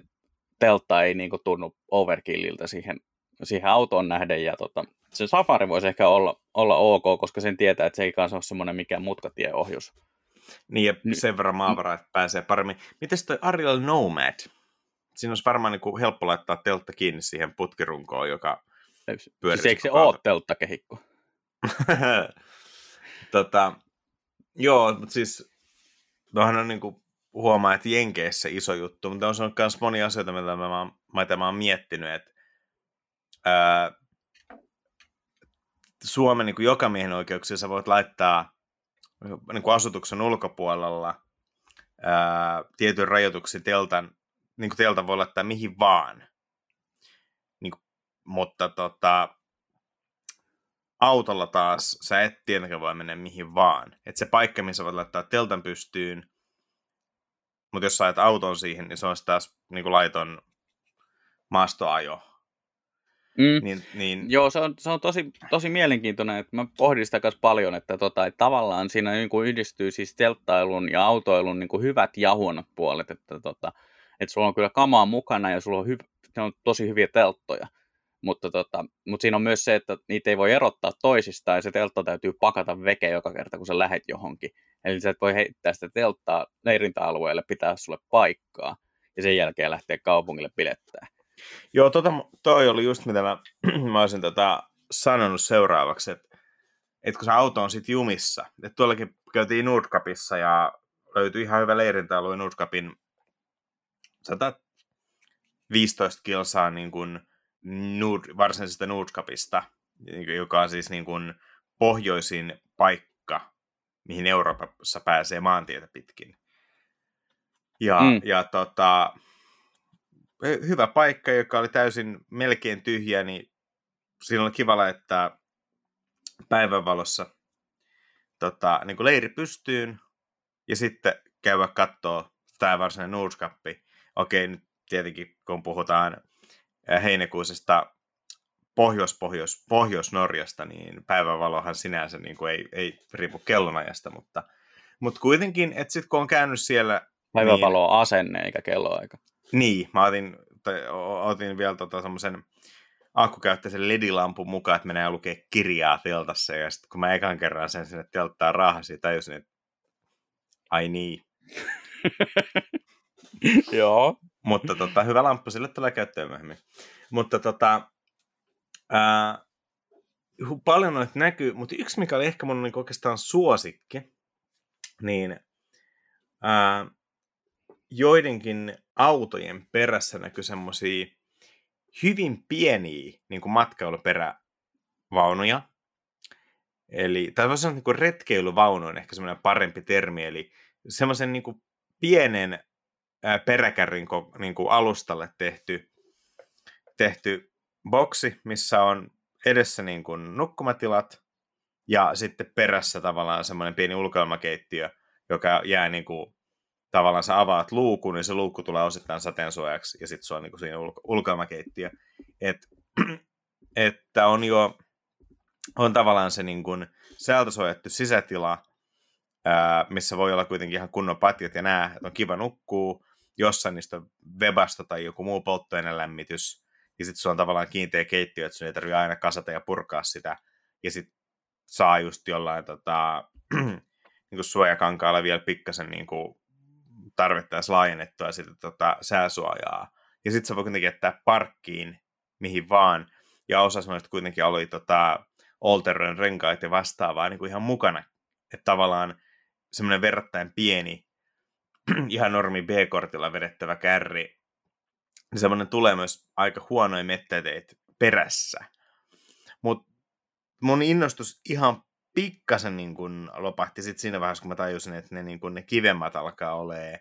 Speaker 1: teltta ei niin kuin, tunnu overkilliltä siihen, siihen autoon nähden, ja tota, se Safari voisi ehkä olla, olla ok, koska sen tietää, että se ei kanssa ole semmoinen mikään mutkatieohjus.
Speaker 2: Niin, ja sen verran maavara, että pääsee paremmin. Miten toi Ariel Nomad? Siinä olisi varmaan niin kuin helppo laittaa teltta kiinni siihen putkirunkoon, joka
Speaker 1: pyörii. Siis eikö se ole telttakehikko?
Speaker 2: tota, Joo, mutta siis nohan on niinku huomaa, että Jenkeissä iso juttu, mutta on sanonut myös monia asioita, mitä mä, mitä mä oon miettinyt, että ää, Suomen niin kuin joka miehen oikeuksia sä voit laittaa niin kuin asutuksen ulkopuolella ää, tietyn rajoituksen teltan, niin kuin teltan voi laittaa mihin vaan. Niin kuin, mutta tota, autolla taas sä et tietenkään voi mennä mihin vaan. Että se paikka, missä voit laittaa teltan pystyyn, mutta jos sä ajat auton siihen, niin se on taas niin laiton maastoajo.
Speaker 1: Mm.
Speaker 2: Niin, niin...
Speaker 1: Joo, se on, se on tosi, tosi mielenkiintoinen, että mä pohdin sitä kanssa paljon, että, tota, että tavallaan siinä niin kuin yhdistyy siis telttailun ja autoilun niin kuin hyvät ja huonot puolet, että, tota, että sulla on kyllä kamaa mukana ja sulla on, se on tosi hyviä telttoja, mutta, tota, mutta siinä on myös se, että niitä ei voi erottaa toisistaan ja se teltta täytyy pakata veke joka kerta, kun sä lähet johonkin. Eli sä et voi heittää sitä telttaa leirintäalueelle, pitää sulle paikkaa ja sen jälkeen lähteä kaupungille pilettää.
Speaker 2: Joo, tota, toi oli just mitä mä, mä olisin tota, sanonut seuraavaksi, että, että kun se auto on sitten jumissa, että tuollakin käytiin Nordkapissa ja löytyi ihan hyvä leirintäalue Nordkapin 115 kilsaa niin kuin Nord, varsinaisesta Nordkapista, joka on siis niin kuin pohjoisin paikka, mihin Euroopassa pääsee maantietä pitkin. Ja, mm. ja tota, hyvä paikka, joka oli täysin melkein tyhjä, niin siinä oli kiva laittaa päivänvalossa tota, niin kuin leiri pystyyn ja sitten käydä katsoa tämä varsinainen Nordskappi. Okei, nyt tietenkin kun puhutaan heinäkuisesta Pohjois-Pohjois, Pohjois-Norjasta, niin päivänvalohan sinänsä niin kuin ei, ei riipu kellonajasta, mutta, mutta kuitenkin, että sitten kun on käynyt siellä...
Speaker 1: Päivänvalo niin, on asenne eikä kelloaika.
Speaker 2: Niin, mä otin, otin vielä tota semmoisen akkukäyttöisen ledilampun mukaan, että menee lukea kirjaa teltassa, ja sitten kun mä ekan kerran sen sinne telttaa rahasi, tajusin, että ai niin.
Speaker 1: Joo.
Speaker 2: Mutta tota, hyvä lamppu, sille tulee käyttöön myöhemmin. Mutta tota, ää, paljon noita näkyy, mutta yksi, mikä oli ehkä mun niin oikeastaan suosikki, niin ää, joidenkin autojen perässä näkyy semmoisia hyvin pieniä niin kuin matkailuperävaunuja. Eli, tai voisi sanoa, niin retkeilyvaunu on ehkä semmoinen parempi termi, eli semmoisen niin pienen peräkärrin niin kuin alustalle tehty, tehty boksi, missä on edessä niin kuin nukkumatilat ja sitten perässä tavallaan semmoinen pieni ulkoilmakeittiö, joka jää niin kuin tavallaan sä avaat luukun, niin se luukku tulee osittain sateensuojaksi, ja sitten se on niin kuin siinä ulko- ulkoilmakeittiö. Et, että on jo on tavallaan se niin kuin säältösuojattu sisätila, ää, missä voi olla kuitenkin ihan kunnon patjat ja nää, että on kiva nukkuu, jossain niistä webasta tai joku muu polttoainelämmitys, ja sitten se on tavallaan kiinteä keittiö, että sun ei tarvitse aina kasata ja purkaa sitä, ja sitten saa just jollain tota, niin kuin suojakankaalla vielä pikkasen niin kuin tarvittaisiin laajennettua sitä tota, sääsuojaa. Ja sitten se voi kuitenkin jättää parkkiin mihin vaan. Ja osa noista kuitenkin oli tota, Alteroiden renkaat ja vastaavaa niin kuin ihan mukana. Että tavallaan semmoinen verrattain pieni, ihan normi B-kortilla vedettävä kärri, niin semmoinen tulee myös aika huonoja mettäteitä perässä. Mutta mun innostus ihan pikkasen niin kuin lopahti sit siinä vaiheessa, kun mä tajusin, että ne, niin kuin ne kivemmat alkaa olemaan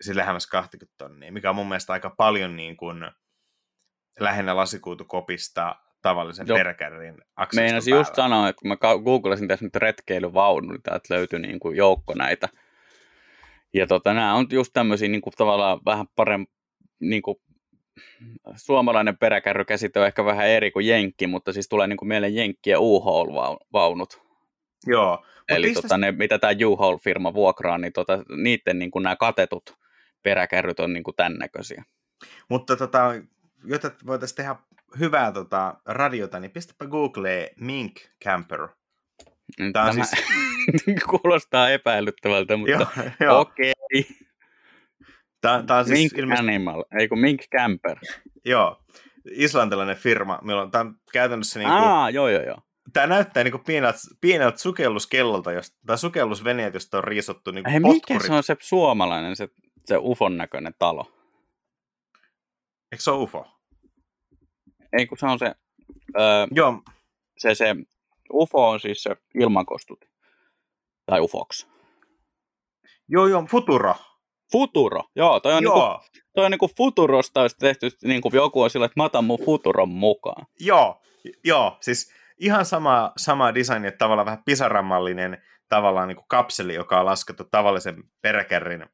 Speaker 2: siis lähemmäs 20 tonnia, mikä on mun mielestä aika paljon niin kuin lähinnä lasikuutukopista tavallisen Joo. peräkärrin
Speaker 1: Meinasin just sanoa, että kun mä googlasin tässä nyt retkeilyvaunu, niin täältä löytyi niin kuin joukko näitä. Ja tota, nämä on just tämmöisiä niin kuin tavallaan vähän parempi, niin kuin suomalainen peräkärrykäsite on ehkä vähän eri kuin jenkki, mutta siis tulee niin kuin mieleen jenkki ja U-Haul-vaunut.
Speaker 2: Joo.
Speaker 1: Eli pistä... tota, ne, mitä tämä U-Haul-firma vuokraa, niin tota, niiden niin kuin nämä katetut peräkärryt on niin kuin tämän näköisiä.
Speaker 2: Mutta tota, jotta voitaisiin tehdä hyvää tota, radiota, niin pistäpä Googleen Mink Camper.
Speaker 1: Tämä, Tämä siis... kuulostaa epäilyttävältä, mutta okei.
Speaker 2: Tämä, tämä on siis
Speaker 1: Mink ilmeisesti... Animal, ei kun Mink Camper.
Speaker 2: joo, islantilainen firma, milloin tämä on käytännössä niin
Speaker 1: kuin... Aa, joo, joo, joo.
Speaker 2: Tämä näyttää niin kuin pieneltä, pieneltä sukelluskellolta, josta, tai sukellusveneet, josta on riisottu niin
Speaker 1: Hei, mikä se on se suomalainen, se, se ufon näköinen talo?
Speaker 2: Eikö se ole UFO?
Speaker 1: Ei, kun se on se... Öö,
Speaker 2: Joo.
Speaker 1: Se, se UFO on siis se ilmankostut. Tai UFOX.
Speaker 2: Joo, joo, Futuro.
Speaker 1: Futuro, joo. Toi on, joo. Niinku, toi on niinku Futurosta olisi tehty, niinku joku on sillä, että mä otan mun Futuron mukaan.
Speaker 2: Joo, joo, siis ihan sama, sama design, että tavallaan vähän pisaramallinen tavallaan niin kuin kapseli, joka on laskettu tavallisen peräkärrin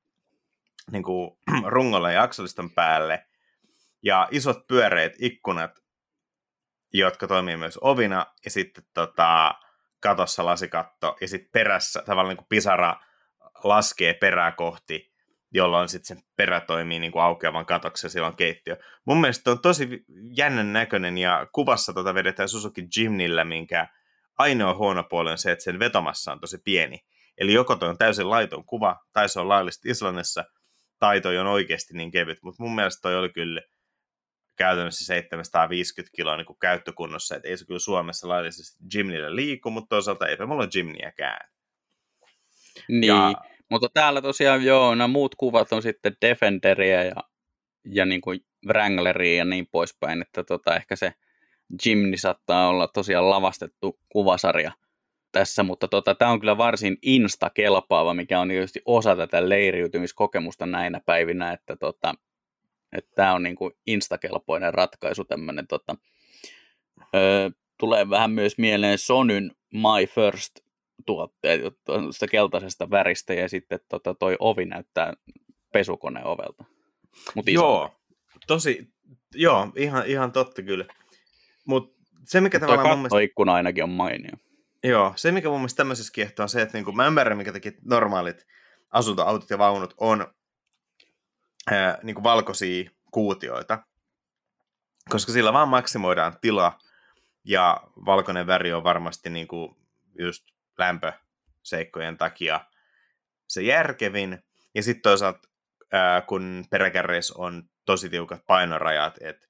Speaker 2: niin kuin, rungolle ja akseliston päälle. Ja isot pyöreät ikkunat jotka toimii myös ovina, ja sitten tota, katossa lasikatto, ja sitten perässä tavallaan niin kuin pisara laskee perää kohti, jolloin sitten se perä toimii niin kuin aukeavan katoksen silloin keittiö. Mun mielestä on tosi jännän näköinen, ja kuvassa tota vedetään Suzuki Jimnillä, minkä ainoa huono puoli on se, että sen vetomassa on tosi pieni. Eli joko toi on täysin laiton kuva, tai se on laillisesti Islannissa, tai toi on oikeasti niin kevyt, mutta mun mielestä toi oli kyllä käytännössä 750 kiloa niin kuin käyttökunnossa, että ei se kyllä Suomessa laillisesti gymnillä liiku, mutta toisaalta eipä mulla gymniäkään.
Speaker 1: Niin, ja... mutta täällä tosiaan joo, nämä muut kuvat on sitten Defenderiä ja, ja niin kuin Wrangleria ja niin poispäin, että tota, ehkä se Jimny saattaa olla tosiaan lavastettu kuvasarja tässä, mutta tota, tämä on kyllä varsin insta-kelpaava, mikä on tietysti osa tätä leiriytymiskokemusta näinä päivinä, että tota, että tämä on niin kuin instakelpoinen ratkaisu tämmöinen tota, öö, tulee vähän myös mieleen Sonyn My First tuotteet, sitä keltaisesta väristä ja sitten tota, toi ovi näyttää pesukoneovelta. Mut
Speaker 2: joo, tosi, joo, ihan, ihan totta kyllä. Mutta se, mikä Mut tavallaan
Speaker 1: mun mielestä... ikkuna ainakin on mainio.
Speaker 2: Joo, se mikä mun mielestä tämmöisessä kiehtoo on se, että niinku, mä ymmärrän, mikä takia normaalit asuntoautot ja vaunut on niin kuin valkoisia kuutioita, koska sillä vaan maksimoidaan tila ja valkoinen väri on varmasti niin kuin just lämpöseikkojen takia se järkevin. Ja sitten toisaalta, ää, kun peräkärreissä on tosi tiukat painorajat, että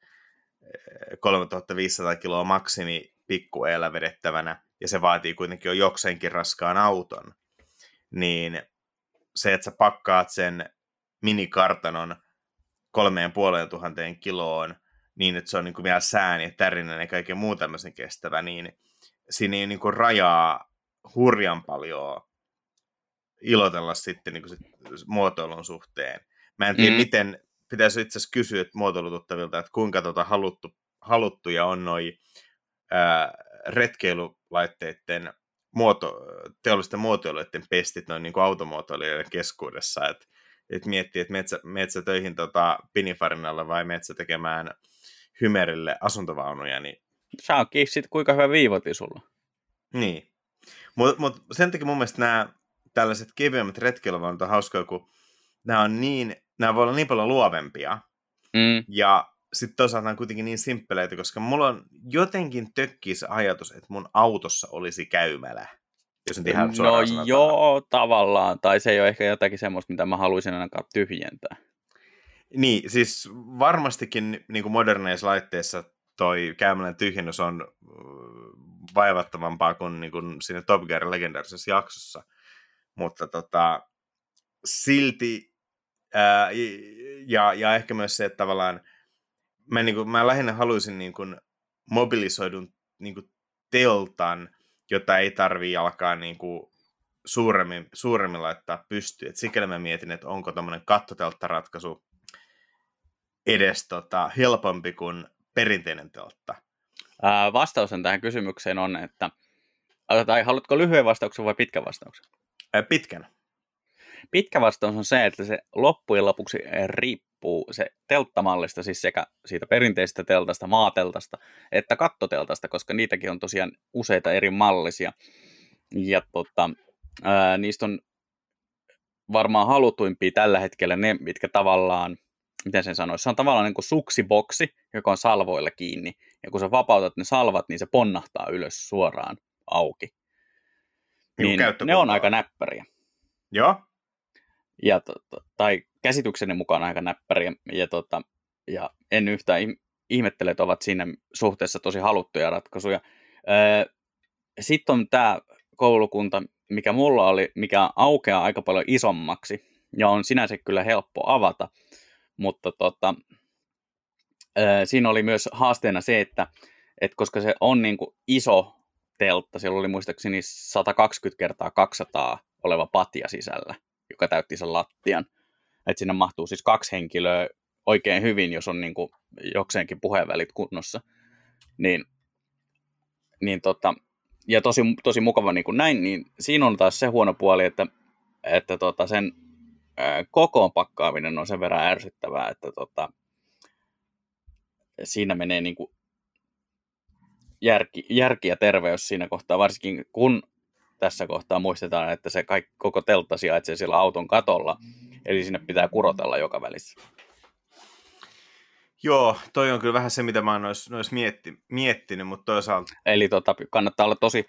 Speaker 2: 3500 kiloa maksimi pikkueellä vedettävänä, ja se vaatii kuitenkin jo jokseenkin raskaan auton, niin se, että sä pakkaat sen minikartanon kolmeen puoleen tuhanteen kiloon niin, että se on niin kuin vielä sään ja tärinän ja kaiken muu tämmöisen kestävä, niin siinä ei niin kuin rajaa hurjan paljon ilotella sitten niin kuin sit muotoilun suhteen. Mä en tiedä, mm. miten, pitäisi itse asiassa kysyä että muotoilututtavilta, että kuinka tota haluttu, haluttuja on noi ää, retkeilulaitteiden muoto, teollisten muotoilijoiden pestit noin niin kuin automuotoilijoiden keskuudessa, että et miettii, että metsä, metsä töihin tota Pinifarinalle vai metsä tekemään Hymerille asuntovaunuja, niin...
Speaker 1: Saa onkin sitten kuinka hyvä viivoti sulla.
Speaker 2: Niin. Mutta mut sen takia mun mielestä nämä tällaiset kevyemmät retkeilyvaunut on hauskoja, kun nämä on niin, nämä voi olla niin paljon luovempia. Mm. Ja sitten toisaalta on kuitenkin niin simppeleitä, koska mulla on jotenkin tökkii se ajatus, että mun autossa olisi käymälä. Jos nyt ihan
Speaker 1: no joo, tavallaan. Tai se ei ole ehkä jotakin semmoista, mitä mä haluaisin ainakaan tyhjentää.
Speaker 2: Niin, siis varmastikin niin kuin moderneissa laitteissa toi käymälän tyhjennys on vaivattavampaa kuin, niin kuin siinä Top Gear legendaarisessa jaksossa. Mutta tota, silti, ää, ja, ja ehkä myös se, että tavallaan mä, niin kuin, mä lähinnä haluaisin niin kuin, mobilisoidun niin kuin, teltan, jota ei tarvii alkaa niin kuin suuremmin, suuremmin laittaa pystyyn. sikäli mä mietin, että onko tämmöinen kattotelttaratkaisu edes tota, helpompi kuin perinteinen teltta.
Speaker 1: Ää, vastaus tähän kysymykseen on, että tai haluatko lyhyen vastauksen vai pitkän vastauksen?
Speaker 2: Ää, pitkän.
Speaker 1: Pitkä vastaus on se, että se loppujen lopuksi riippuu se telttamallista, siis sekä siitä perinteisestä teltasta, maateltasta, että kattoteltasta, koska niitäkin on tosiaan useita eri mallisia. Ja tota, ää, niistä on varmaan halutuimpia tällä hetkellä ne, mitkä tavallaan, miten sen sanoisi, se on tavallaan niin kuin suksiboksi, joka on salvoilla kiinni. Ja kun sä vapautat ne salvat, niin se ponnahtaa ylös suoraan auki. Niin, niin ne on aika näppäriä.
Speaker 2: Joo,
Speaker 1: ja, to, tai käsitykseni mukaan aika näppäriä, ja, tota, ja en yhtään ihmettele, että ovat siinä suhteessa tosi haluttuja ratkaisuja. Sitten on tämä koulukunta, mikä mulla oli, mikä aukeaa aika paljon isommaksi, ja on sinänsä kyllä helppo avata, mutta tota, siinä oli myös haasteena se, että, että koska se on niin kuin iso teltta, siellä oli muistaakseni 120 kertaa 200 oleva patja sisällä, joka täytti sen lattian. Että sinne mahtuu siis kaksi henkilöä oikein hyvin, jos on niin kuin jokseenkin puheenvälit kunnossa. Niin, niin tota, ja tosi, tosi mukava niin kuin näin, niin siinä on taas se huono puoli, että, että tota sen kokoon pakkaaminen on sen verran ärsyttävää, että tota, siinä menee niin kuin järki, järki ja terveys siinä kohtaa, varsinkin kun tässä kohtaa muistetaan, että se kaikki, koko teltta sijaitsee siellä auton katolla, eli sinne pitää kurotella joka välissä.
Speaker 2: Joo, toi on kyllä vähän se, mitä mä oon nois, nois mietti, miettinyt, mutta toisaalta...
Speaker 1: Eli tota, kannattaa olla tosi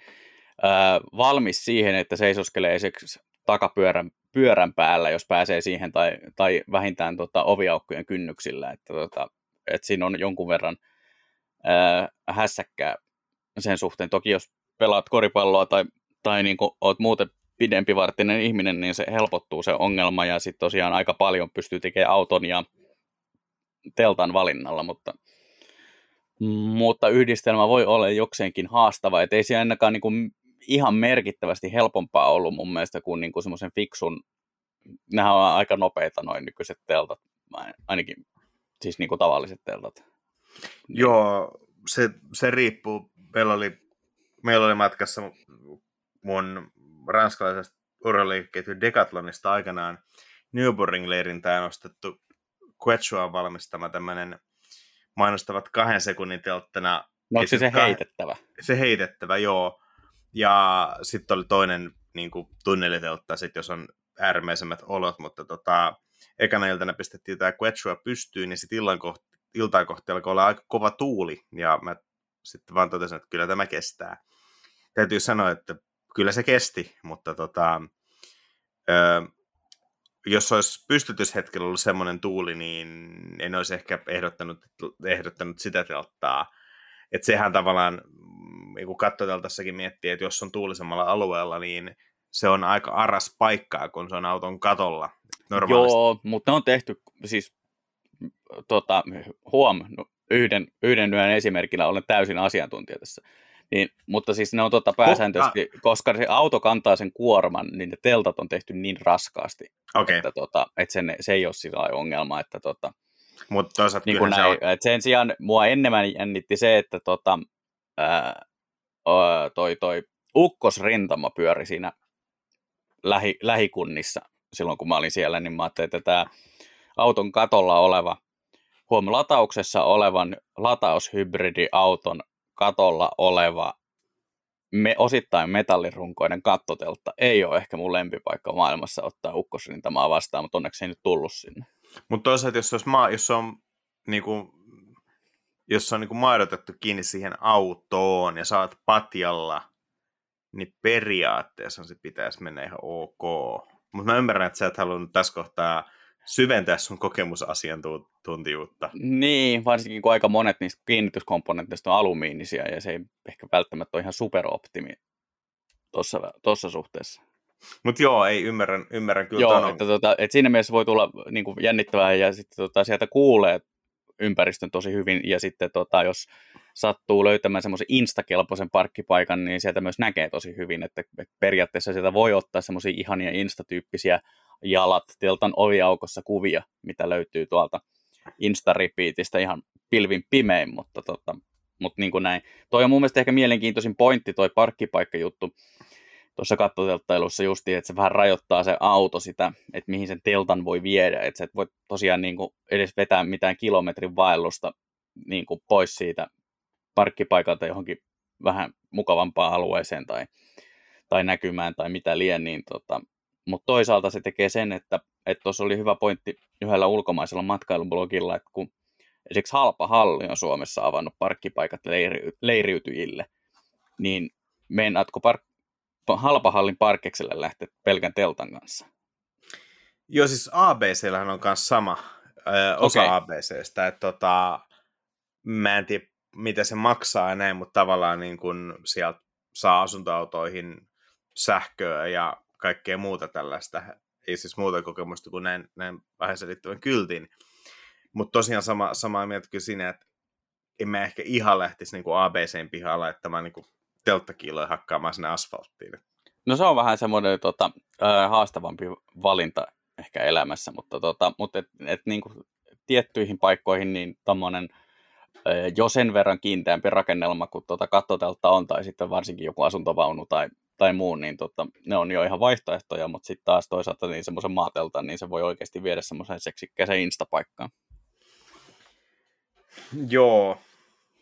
Speaker 1: äh, valmis siihen, että seisoskelee esimerkiksi takapyörän pyörän päällä, jos pääsee siihen, tai, tai vähintään tota, oviaukkojen kynnyksillä, että, tota, että siinä on jonkun verran ää, hässäkkää sen suhteen. Toki jos pelaat koripalloa tai, tai niin oot muuten pidempivartinen ihminen, niin se helpottuu se ongelma, ja sitten tosiaan aika paljon pystyy tekemään auton ja teltan valinnalla, mutta, mutta yhdistelmä voi olla jokseenkin haastava, että ei se ainakaan niin kuin ihan merkittävästi helpompaa ollut mun mielestä kuin, niin kuin semmoisen fiksun, nämä on aika nopeita noin nykyiset teltat, ainakin siis niin kuin tavalliset teltat.
Speaker 2: Joo, se, se riippuu. Meillä oli, meillä oli matkassa mun ranskalaisesta urheiliketju Decathlonista aikanaan Nürburgring-leirintään ostettu Quechua valmistama tämmöinen mainostavat kahden sekunnin telttana.
Speaker 1: No se se heitettävä?
Speaker 2: Se heitettävä, joo. Ja sitten oli toinen niin kuin tunneliteltta, sit jos on äärimmäisemmät olot, mutta tota, ekana iltana pistettiin tämä Quechua pystyyn, niin sitten illan kohti, iltaan kohti alkoi olla aika kova tuuli, ja mä sitten vaan totesin, että kyllä tämä kestää. Täytyy sanoa, että kyllä se kesti, mutta tota, ö, jos olisi pystytyshetkellä ollut semmoinen tuuli, niin en olisi ehkä ehdottanut, ehdottanut sitä telttaa. Että sehän tavallaan niin kun kattoteltassakin miettii, että jos on tuulisemmalla alueella, niin se on aika aras paikkaa, kun se on auton katolla.
Speaker 1: Normaalisti. Joo, mutta ne on tehty, siis tota, huom, no, yhden, yhden yön esimerkillä olen täysin asiantuntija tässä. Niin, mutta siis ne on tota pääsääntöisesti, oh, koska se auto kantaa sen kuorman, niin ne teltat on tehty niin raskaasti,
Speaker 2: okay.
Speaker 1: että, tota, että sen, se ei ole sillä ongelma. Että tota,
Speaker 2: mutta toisaalta
Speaker 1: niin näin, se on... että sen sijaan mua enemmän jännitti se, että tota, ää, toi, toi ukkosrintama pyöri siinä lähi, lähikunnissa silloin, kun mä olin siellä, niin mä ajattelin, että tämä auton katolla oleva, huom, latauksessa olevan lataushybridiauton katolla oleva me, osittain metallirunkoinen kattoteltta ei ole ehkä mun lempipaikka maailmassa ottaa ukkosrintamaa vastaan, mutta onneksi ei nyt tullut sinne.
Speaker 2: Mutta toisaalta, jos, olisi maa, jos on niinku, jos on niinku maidotettu kiinni siihen autoon ja saat patjalla, niin periaatteessa se pitäisi mennä ihan ok. Mutta mä ymmärrän, että sä et halunnut tässä kohtaa syventää sun kokemusasiantuntijuutta.
Speaker 1: Niin, varsinkin kun aika monet niistä kiinnityskomponenteista on alumiinisia ja se ei ehkä välttämättä ole ihan superoptimi tuossa suhteessa.
Speaker 2: Mutta joo, ei ymmärrän, ymmärrän kyllä.
Speaker 1: Joo, että, tota, että siinä mielessä voi tulla niin kuin jännittävää ja sitten tota, sieltä kuulee ympäristön tosi hyvin ja sitten tota, jos sattuu löytämään semmoisen instakelpoisen parkkipaikan, niin sieltä myös näkee tosi hyvin, että, että periaatteessa sieltä voi ottaa semmoisia ihania instatyyppisiä jalat. Teltan oviaukossa kuvia, mitä löytyy tuolta Insta-repeatistä ihan pilvin pimein, mutta, tota, mutta niin kuin näin. Toi on mun mielestä ehkä mielenkiintoisin pointti, toi parkkipaikkajuttu. Tuossa kattotelttailussa justiin, että se vähän rajoittaa se auto sitä, että mihin sen teltan voi viedä, että sä et voi tosiaan niin kuin edes vetää mitään kilometrin vaellusta niin kuin pois siitä parkkipaikalta johonkin vähän mukavampaan alueeseen tai, tai näkymään tai mitä lien, niin tota, mutta toisaalta se tekee sen, että tuossa oli hyvä pointti yhdellä ulkomaisella matkailublogilla, että kun esimerkiksi halpa halli on Suomessa avannut parkkipaikat leiri, leiriytyjille, niin meinaatko park, halpahallin parkekselle lähteä pelkän teltan kanssa?
Speaker 2: Joo, siis ABCllähän on myös sama ö, osa okay. ABCstä, että tota, mä en tiedä mitä se maksaa ja näin, mutta tavallaan niin kun sieltä saa asuntoautoihin sähköä ja kaikkea muuta tällaista. Ei siis muuta kokemusta kuin näin, näin vähän selittävän kyltin. Mutta tosiaan sama, samaa mieltä kyllä siinä, että en mä ehkä ihan lähtisi niin ABCn pihaan laittamaan niin telttakiiloja hakkaamaan sinne asfalttiin.
Speaker 1: No se on vähän semmoinen tota, haastavampi valinta ehkä elämässä, mutta, tota, mutta et, et, niin kuin tiettyihin paikkoihin niin tommonen, jo sen verran kiinteämpi rakennelma kuin tuota kattoteltta on, tai sitten varsinkin joku asuntovaunu tai tai muun, niin tota, ne on jo ihan vaihtoehtoja, mutta sitten taas toisaalta niin semmoisen maatelta, niin se voi oikeasti viedä semmoisen seksikkäisen instapaikkaan.
Speaker 2: Joo,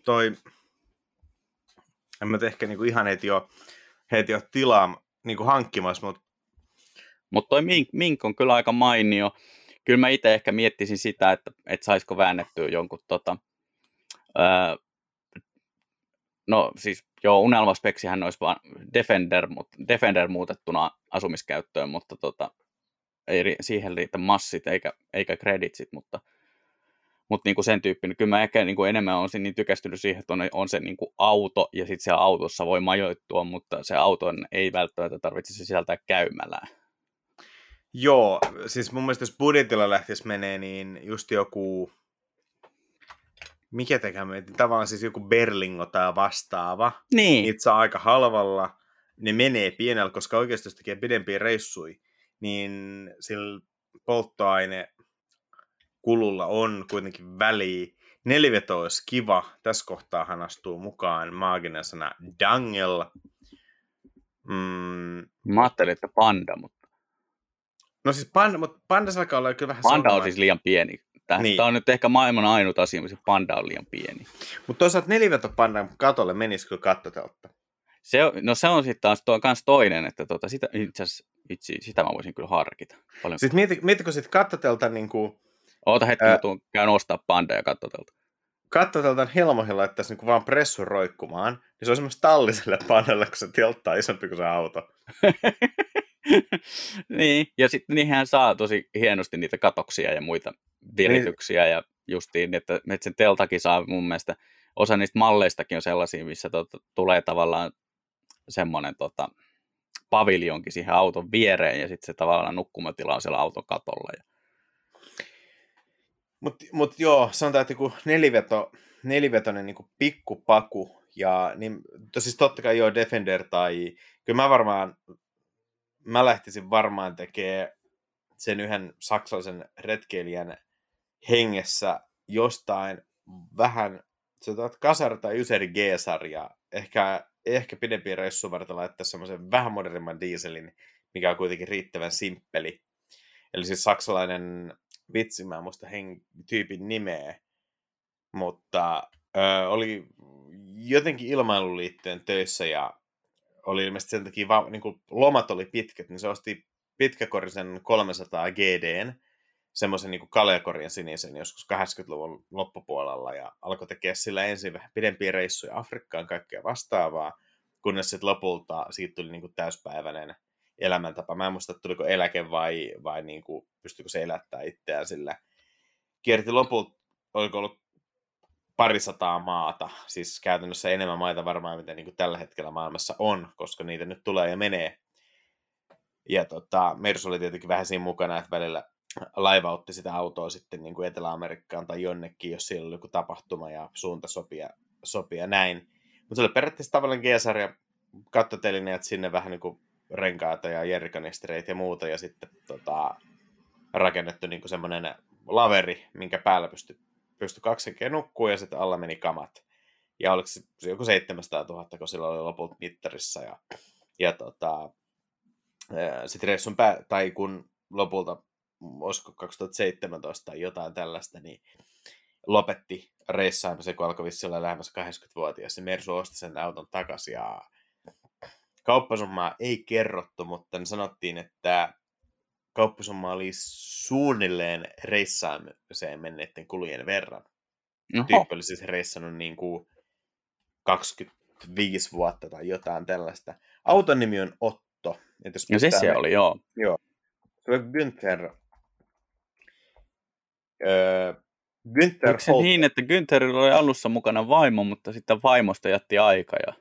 Speaker 2: toi, en mä ehkä niin kuin ihan heti ole, heti ole tilaa niin kuin hankkimassa, mutta
Speaker 1: mutta toi Mink, Mink on kyllä aika mainio. Kyllä mä itse ehkä miettisin sitä, että, että saisiko väännettyä jonkun tota, no siis joo, unelmaspeksihän olisi vaan Defender, mutta Defender muutettuna asumiskäyttöön, mutta tota, ei siihen riitä massit eikä, eikä kreditsit, mutta, mutta niin kuin sen tyyppinen. Kyllä mä ehkä niin kuin enemmän olisin niin tykästynyt siihen, että on, on se niin kuin auto ja sitten siellä autossa voi majoittua, mutta se auton ei välttämättä tarvitse sisältää käymälää.
Speaker 2: Joo, siis mun mielestä jos budjetilla lähtisi menee, niin just joku, mikä tekee tavallaan siis joku Berlingo tai vastaava,
Speaker 1: niin.
Speaker 2: itse aika halvalla, ne menee pienellä, koska oikeasti jos tekee pidempiä reissui, niin sillä polttoaine kululla on kuitenkin väliä. Neliveto olisi kiva. Tässä kohtaa hän astuu mukaan maaginen sana dangel.
Speaker 1: Mm. Mä ajattelin, että panda, mutta...
Speaker 2: No siis panda, mutta panda alkaa olla kyllä vähän
Speaker 1: Panda on siis liian pieni. Tämä, niin. tämä on nyt ehkä maailman ainut asia, missä panda on liian pieni.
Speaker 2: Mutta toisaalta neliveto-pandan katolle menisi kyllä kattoteltta.
Speaker 1: Se, no se on sitten taas tuo, kans toinen, että tota, sitä, itse itse, sitä mä voisin kyllä harkita.
Speaker 2: Paljon. Sitten mieti, mietitkö sitten kattotelta niin kuin...
Speaker 1: Oota hetki, ää... mä tuun, käyn ostaa panda ja kattotelta.
Speaker 2: Kattotelta helmoihin laittaisi niin vaan pressun roikkumaan, niin se on semmoista talliselle pandalle, kun se teltta on isompi kuin se auto.
Speaker 1: niin, ja sitten niihin saa tosi hienosti niitä katoksia ja muita virityksiä, niin. ja justiin, että, että sen teltakin saa mun mielestä, osa niistä malleistakin on sellaisia, missä tota, tulee tavallaan semmoinen tota, paviljonkin siihen auton viereen, ja sitten se tavallaan nukkumatila on siellä auton katolla. Ja...
Speaker 2: Mutta mut joo, sanotaan, että niinku neliveto, nelivetoinen niinku pikkupaku, ja niin, siis totta kai joo Defender tai, kyllä mä varmaan mä lähtisin varmaan tekemään sen yhden saksalaisen retkeilijän hengessä jostain vähän sanotaan, Kasar tai Yseri G-sarja, ehkä, ehkä pidempi reissu varten laittaa semmoisen vähän modernimman dieselin, mikä on kuitenkin riittävän simppeli. Eli siis saksalainen vitsi, mä muista tyypin nimeä, mutta ö, oli jotenkin ilmailuliitteen töissä ja oli ilmeisesti sen takia, va, niin lomat oli pitkät, niin se osti pitkäkorisen 300 GDn, semmoisen niin kaljakorjan sinisen joskus 80-luvun loppupuolella ja alkoi tekemään sillä ensin vähän pidempiä reissuja Afrikkaan, kaikkea vastaavaa, kunnes sitten lopulta siitä tuli niin kuin täyspäiväinen elämäntapa. Mä en muista, tuliko eläke vai, vai niin kuin, pystyykö se elättää itseään sillä. Kierti lopulta, oliko ollut parisataa maata, siis käytännössä enemmän maita varmaan, mitä niin kuin tällä hetkellä maailmassa on, koska niitä nyt tulee ja menee. Ja tota, Mersu oli tietenkin vähän siinä mukana, että välillä laivautti sitä autoa sitten niin kuin Etelä-Amerikkaan tai jonnekin, jos siellä oli joku tapahtuma ja suunta sopia, sopia näin. Mutta se oli periaatteessa tavallaan G-sarja kattotelineet sinne vähän niin kuin renkaita ja jerrikanistereitä ja muuta, ja sitten tota, rakennettu niin kuin semmoinen laveri, minkä päällä pystyi pystyi kaksi nukkuu ja sitten alla meni kamat. Ja oliko se joku 700 000, kun sillä oli lopulta mittarissa. Ja, ja tota, sitten reissun pää, tai kun lopulta, olisiko 2017 tai jotain tällaista, niin lopetti reissaamisen, kun alkoi vissi olla lähemmäs 80-vuotias. Se Mersu osti sen auton takaisin ja kauppasummaa ei kerrottu, mutta sanottiin, että kauppasumma oli suunnilleen reissaamiseen menneiden kulujen verran. Oho. Tyyppi oli siis reissannut niin kuin 25 vuotta tai jotain tällaista. Auton nimi on Otto.
Speaker 1: Et jos no se se oli, joo.
Speaker 2: Joo. Se oli Günther. Öö, Günther
Speaker 1: se niin, että Güntherillä oli alussa mukana vaimo, mutta sitten vaimosta jätti aika. Ja...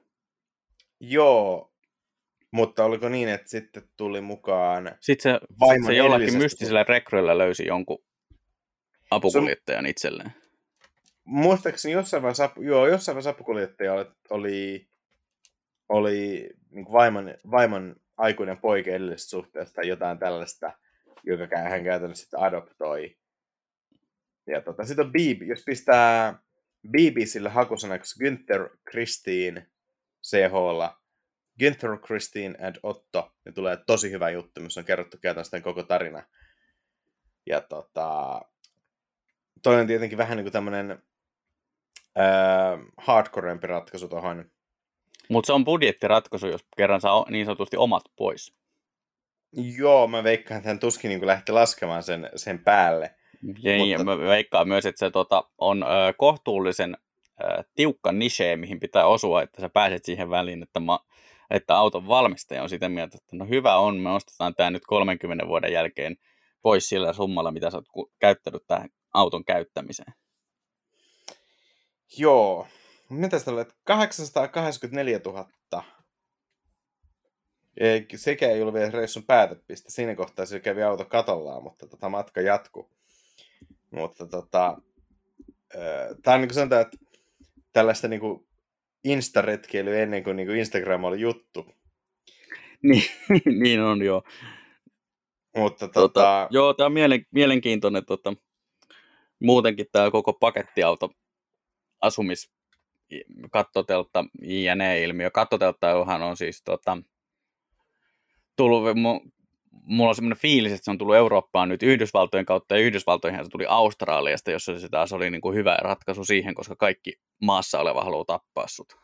Speaker 2: Joo, mutta oliko niin, että sitten tuli mukaan
Speaker 1: Sitten se, sit se jollakin mystisellä rekryllä löysi jonkun apukuljettajan se, itselleen.
Speaker 2: Muistaakseni jossain vaiheessa, joo, jossain vaiheessa apukuljettaja oli, oli, oli niin vaimon, vaimon aikuinen poika edellisestä suhteesta tai jotain tällaista, joka hän käytännössä sitten adoptoi. Ja tota, sitten on BB, jos pistää BBClle hakusanaksi Günther Christine CHlla, Günther, Christine and Otto, niin tulee tosi hyvä juttu, missä on kerrottu käytännössä koko tarina. Ja tota, toinen tietenkin vähän niin kuin tämmöinen äh, hardcorempi ratkaisu tuohon
Speaker 1: Mutta se on budjettiratkaisu, jos kerran saa niin sanotusti omat pois.
Speaker 2: Joo, mä veikkaan, että hän tuskin niin lähti laskemaan sen, sen päälle.
Speaker 1: Ja, niin, mutta... mä veikkaan myös, että se tota, on ö, kohtuullisen ö, tiukka niche, mihin pitää osua, että sä pääset siihen väliin, että, ma, että auton valmistaja on sitä mieltä, että no hyvä on, me ostetaan tämä nyt 30 vuoden jälkeen pois sillä summalla, mitä sä oot käyttänyt tähän auton käyttämiseen.
Speaker 2: Joo. Mitä sä olet? 884 000. Ei, sekä ei ollut vielä reissun päätepiste. Siinä kohtaa se kävi auto katollaan, mutta tota, matka jatkuu. Mutta tota, tämä on niin kuin sanotaan, että tällaista niin kuin Insta-retkeilyä ennen kuin, niin kuin Instagram oli juttu.
Speaker 1: niin, niin on joo.
Speaker 2: Mutta tota... tota
Speaker 1: joo, tämä on mielen, mielenkiintoinen tota, muutenkin tämä koko pakettiauto asumis kattoteltta JNE-ilmiö. Kattotelttahan on siis tota, tullut, mulla on semmoinen fiilis, että se on tullut Eurooppaan nyt Yhdysvaltojen kautta, ja Yhdysvaltoihin se tuli Australiasta, jossa se taas oli niin kuin hyvä ratkaisu siihen, koska kaikki maassa oleva haluaa tappaa sut.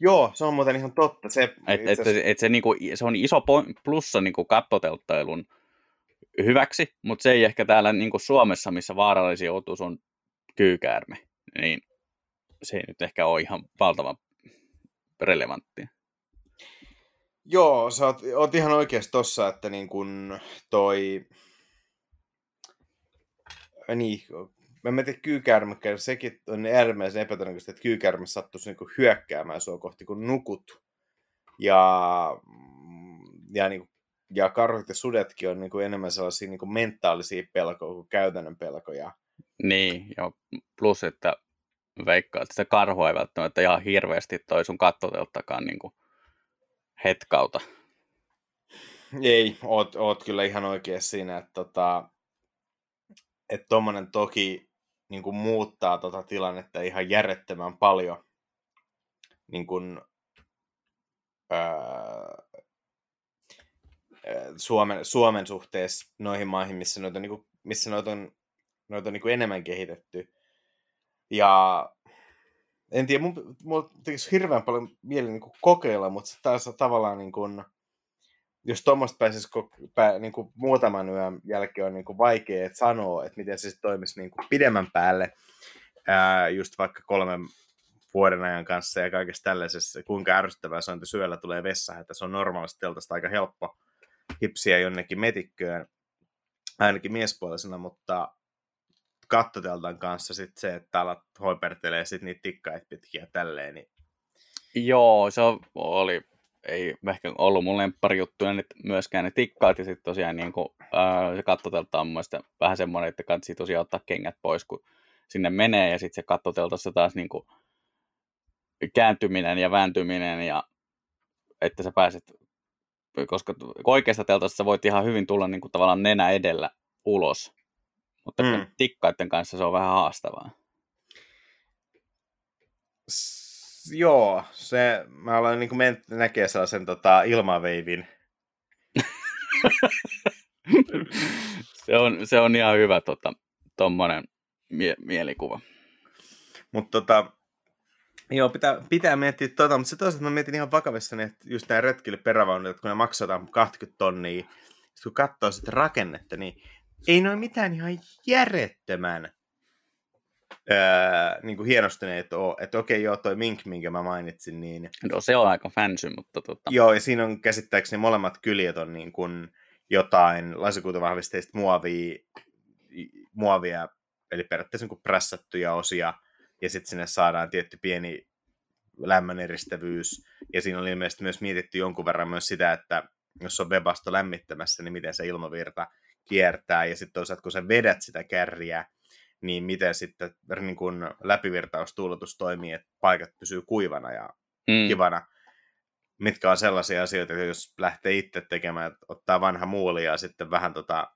Speaker 2: Joo, se on muuten ihan totta. Se,
Speaker 1: et, et, et, et se, niinku, se on iso plussa niinku kattotelttailun hyväksi, mutta se ei ehkä täällä niinku Suomessa, missä vaarallisin otus on kyykäärme, niin se ei nyt ehkä ole ihan valtavan relevanttia.
Speaker 2: Joo, sä oot, oot ihan oikeassa tossa, että niin kun toi... Niin, mä en tiedä kyykäärmäkään, sekin on äärimmäisen epätodennäköistä, että kyykärme sattuisi niin hyökkäämään sua kohti, kun nukut. Ja, ja, niin, ja karhut ja sudetkin on niin enemmän sellaisia niin mentaalisia pelkoja kuin käytännön pelkoja.
Speaker 1: Niin, ja plus, että veikkaa, että sitä karhua ei välttämättä ihan hirveästi toi sun kattoteltakaan niin kuin hetkauta.
Speaker 2: Ei, oot, oot kyllä ihan oikein siinä, että tota, että tommonen toki niin kuin muuttaa tota tilannetta ihan järjettömän paljon niin kuin, öö, Suomen, Suomen suhteessa noihin maihin, missä noita, niin missä noita on, noita on niin enemmän kehitetty. Ja en tiedä, mun, mun tekisi hirveän paljon mieli niin kuin kokeilla, mutta taas tavallaan niin kuin, jos tuommoista pääsisi pää, niin kuin muutaman yön jälkeen on niin kuin vaikea että sanoa, että miten se sitten toimisi niin kuin pidemmän päälle, ää, just vaikka kolmen vuoden ajan kanssa ja kaikessa tällaisessa, kuinka ärsyttävää se on, että syöllä tulee vessa, että se on normaalisti teltasta aika helppo hipsiä jonnekin metikköön, ainakin miespuolisena, mutta kattoteltan kanssa sit se, että alat hoipertelee sit niitä tikkait pitkiä tälleen. Niin...
Speaker 1: Joo, se oli, ei ehkä ollut mun lempparijuttuja nyt myöskään ne tikkaat, ja sitten tosiaan niin kuin, äh, se kattotelta on mun vähän semmoinen, että kannattaa tosiaan ottaa kengät pois, kun sinne menee, ja sitten se kattoteltassa taas niin kuin, kääntyminen ja vääntyminen, ja että sä pääset, koska oikeasta teltassa voit ihan hyvin tulla niin kuin, tavallaan nenä edellä ulos, mutta mm. tikkaiden kanssa se on vähän haastavaa.
Speaker 2: S- joo, se, mä olen niin kuin näkee sellaisen tota, ilmaveivin.
Speaker 1: se, on, se on ihan hyvä tota, tommonen mie- mielikuva.
Speaker 2: Mutta tota, Joo, pitää, pitää miettiä tota, mutta se toisaalta mä mietin ihan vakavissani, että just nämä retkille perävaunut, kun ne maksataan 20 tonnia, kun katsoo sitä rakennetta, niin ei noin mitään ihan järjettömän öö, niin kuin hienostuneet ole. Että okei, joo, toi Mink, minkä mä mainitsin, niin...
Speaker 1: No se on aika fansy, mutta tota...
Speaker 2: Joo, ja siinä on käsittääkseni molemmat kyljet on niin kuin jotain lasikuituvahvisteista muovia, muovia, eli periaatteessa niin kuin prässättyjä osia, ja sitten sinne saadaan tietty pieni lämmöneristävyys, ja siinä on ilmeisesti myös mietitty jonkun verran myös sitä, että jos on webasto lämmittämässä, niin miten se ilmavirta kiertää, ja sitten toisaalta kun sä vedät sitä kärriä, niin miten sitten niin kun läpivirtaustuuletus toimii, että paikat pysyy kuivana ja mm. kivana. Mitkä on sellaisia asioita, jos lähtee itse tekemään, että ottaa vanha muuli ja sitten vähän tota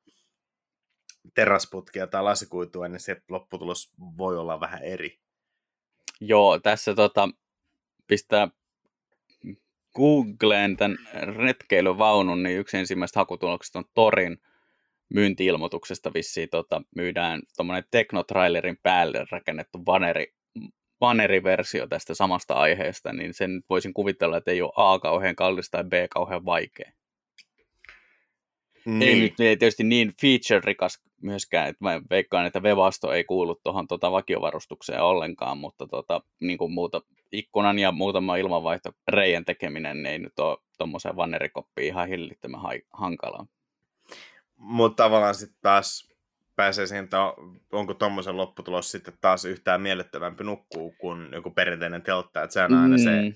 Speaker 2: terrasputkia tai lasikuitua, niin se lopputulos voi olla vähän eri.
Speaker 1: Joo, tässä tota, pistää Googleen tämän retkeilyvaunun, niin yksi ensimmäistä hakutuloksista on Torin myyntiilmoituksesta vissiin tota, myydään tuommoinen teknotrailerin päälle rakennettu vaneri vaneriversio tästä samasta aiheesta, niin sen voisin kuvitella, että ei ole A kauhean kallis tai B kauhean vaikea. Niin. Ei nyt ei tietysti niin feature-rikas myöskään, että mä veikkaan, että Vevasto ei kuulu tuohon tota vakiovarustukseen ollenkaan, mutta tota, niin kuin muuta, ikkunan ja muutama ilmanvaihto reijän tekeminen niin ei nyt ole tuommoiseen vannerikoppiin ihan hillittömän hankalaa.
Speaker 2: Mutta tavallaan sitten taas pääsee siihen, että onko tuommoisen lopputulos sitten taas yhtään miellyttävämpi nukkuu kuin joku perinteinen teltta, että se on aina se... Mm.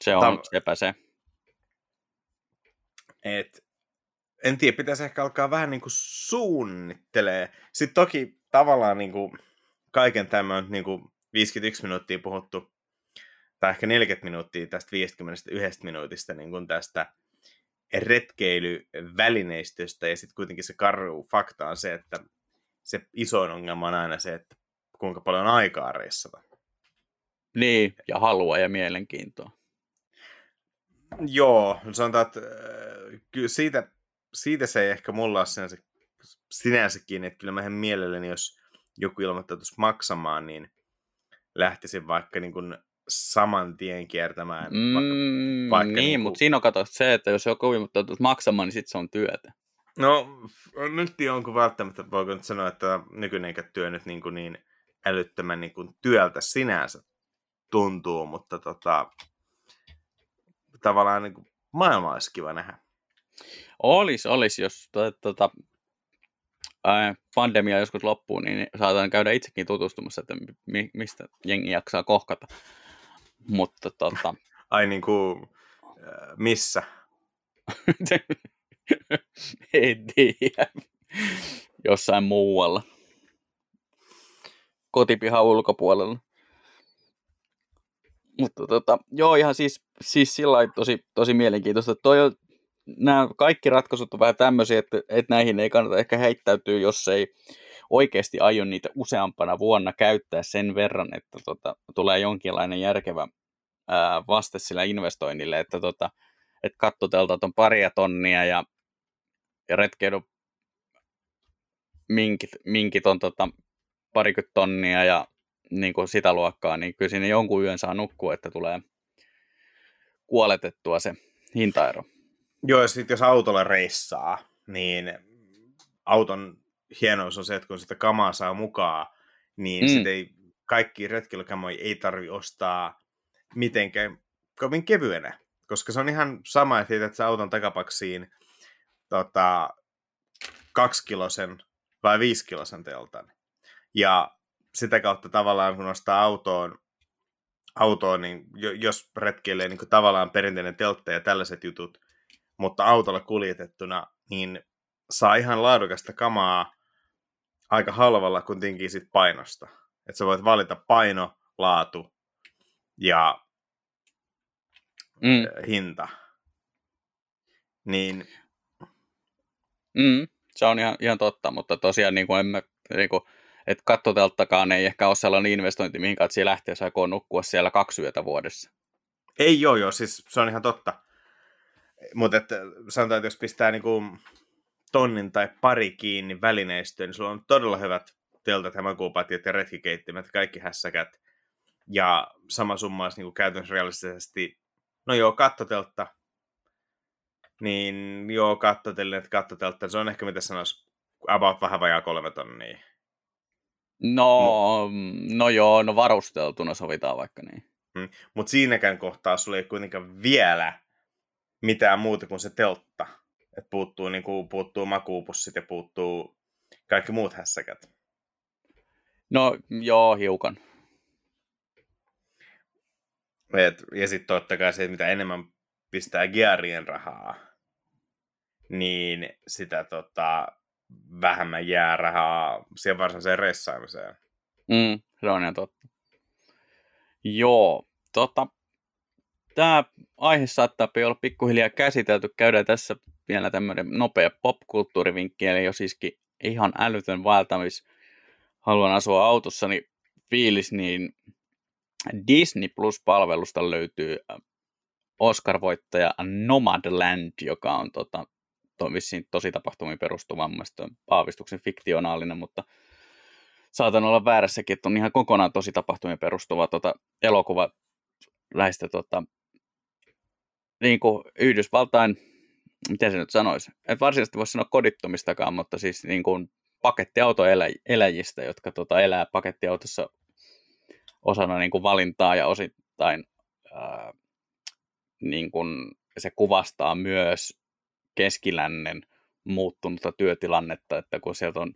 Speaker 1: Se on, sepä se.
Speaker 2: Et, en tiedä, pitäisi ehkä alkaa vähän niin kuin suunnittelee. Sitten toki tavallaan niin kuin kaiken tämä on niin kuin 51 minuuttia puhuttu, tai ehkä 40 minuuttia tästä 51 minuutista niin kuin tästä retkeilyvälineistöstä, ja sitten kuitenkin se karru fakta on se, että se isoin ongelma on aina se, että kuinka paljon aikaa reissata.
Speaker 1: Niin, ja halua ja mielenkiintoa.
Speaker 2: Joo, sanotaan, että kyllä siitä, siitä se ei ehkä mulla ole sinänsä, sinänsäkin, että kyllä mä ihan mielelläni, jos joku ilmoittautuisi maksamaan, niin lähtisin vaikka niin kuin saman tien kiertämään. Mm,
Speaker 1: vaikka, vaikka niin, niin mutta siinä on kato se, että jos joku ilmoittautuu maksamaan, niin sitten se on työtä.
Speaker 2: No, nyt jonkun välttämättä voiko nyt sanoa, että nykyinen työ nyt niin, kuin niin älyttömän niin kuin työltä sinänsä tuntuu, mutta tota, tavallaan niin kuin maailma olisi kiva nähdä.
Speaker 1: Olis, olis, jos tuota, ää, pandemia joskus loppuu, niin saatan käydä itsekin tutustumassa, että mi- mistä jengi jaksaa kohkata. Mutta tota...
Speaker 2: Ai niin kuin, missä?
Speaker 1: en tiedä. Jossain muualla. Kotipihan ulkopuolella. Mutta tota, joo, ihan siis, siis sillä tosi, tosi mielenkiintoista. Toi on, nämä kaikki ratkaisut on vähän tämmöisiä, että, että näihin ei kannata ehkä heittäytyä, jos ei oikeasti aio niitä useampana vuonna käyttää sen verran, että tota, tulee jonkinlainen järkevä ää, vaste sillä investoinnille, että, tota, että kattoteltat on paria tonnia ja, ja retkeily minkit, minkit on tota, parikymmentä tonnia ja niin kuin sitä luokkaa, niin kyllä siinä jonkun yön saa nukkua, että tulee kuoletettua se hintaero.
Speaker 2: Joo, ja sitten jos autolla reissaa, niin auton hienous on se, että kun sitä kamaa saa mukaan, niin mm. sit ei, kaikki retkeilykamoja ei tarvi ostaa mitenkään kovin kevyenä, koska se on ihan sama, että että auton takapaksiin tota, kaksikilosen vai viisikilosen teltan. Ja sitä kautta tavallaan, kun nostaa autoon, autoon niin jos retkeilee niin tavallaan perinteinen teltta ja tällaiset jutut, mutta autolla kuljetettuna, niin saa ihan laadukasta kamaa aika halvalla kuitenkin sit painosta. Että sä voit valita paino, laatu ja mm. hinta. Niin...
Speaker 1: Mm, se on ihan, ihan totta, mutta tosiaan niin kuin emme, niin kuin, että kattotelttakaan ei ehkä ole sellainen investointi, mihin katsi lähtee, saako nukkua siellä kaksi yötä vuodessa.
Speaker 2: Ei joo joo, siis se on ihan totta. Mutta sanotaan, että jos pistää niinku tonnin tai pari kiinni välineistöön, niin sulla on todella hyvät teltat, hämäkuupatjat ja retkikeittimet, kaikki hässäkät. Ja sama summa olisi niin käytännössä realistisesti, no joo, kattoteltta. Niin joo, kattotelta, kattoteltta, se on ehkä mitä sanoisi, about vähän vajaa kolme tonnia.
Speaker 1: No, mm, no joo, no varusteltuna sovitaan vaikka niin.
Speaker 2: Mm. Mutta siinäkään kohtaa sulla ei kuitenkaan vielä mitään muuta kuin se teltta. Et puuttuu, niin kuin, puuttuu makuupussit ja puuttuu kaikki muut hässäkät.
Speaker 1: No joo, hiukan.
Speaker 2: Et, ja sitten totta kai se, mitä enemmän pistää gearien rahaa, niin sitä tota, vähemmän jää rahaa siihen varsinaiseen ressaamiseen.
Speaker 1: Mm, se on ihan totta. Joo, tota, tämä aihe saattaa olla pikkuhiljaa käsitelty. Käydään tässä vielä tämmöinen nopea popkulttuurivinkki, eli jos iskin ihan älytön vaeltamis haluan asua autossani fiilis, niin Disney Plus-palvelusta löytyy äh, Oscar-voittaja Nomadland, joka on tota, to, vissiin tosi tapahtumiin perustuva, mun aavistuksen fiktionaalinen, mutta saatan olla väärässäkin, että on ihan kokonaan tosi tapahtumien perustuva tota, elokuva lähestä tota, niin kuin Yhdysvaltain, miten se nyt sanoisi, et varsinaisesti voisi sanoa kodittomistakaan, mutta siis niin kuin pakettiautoeläjistä, jotka tota, elää pakettiautossa osana niin kuin valintaa ja osittain ää, niin kuin se kuvastaa myös keskilännen muuttunutta työtilannetta, että kun sieltä on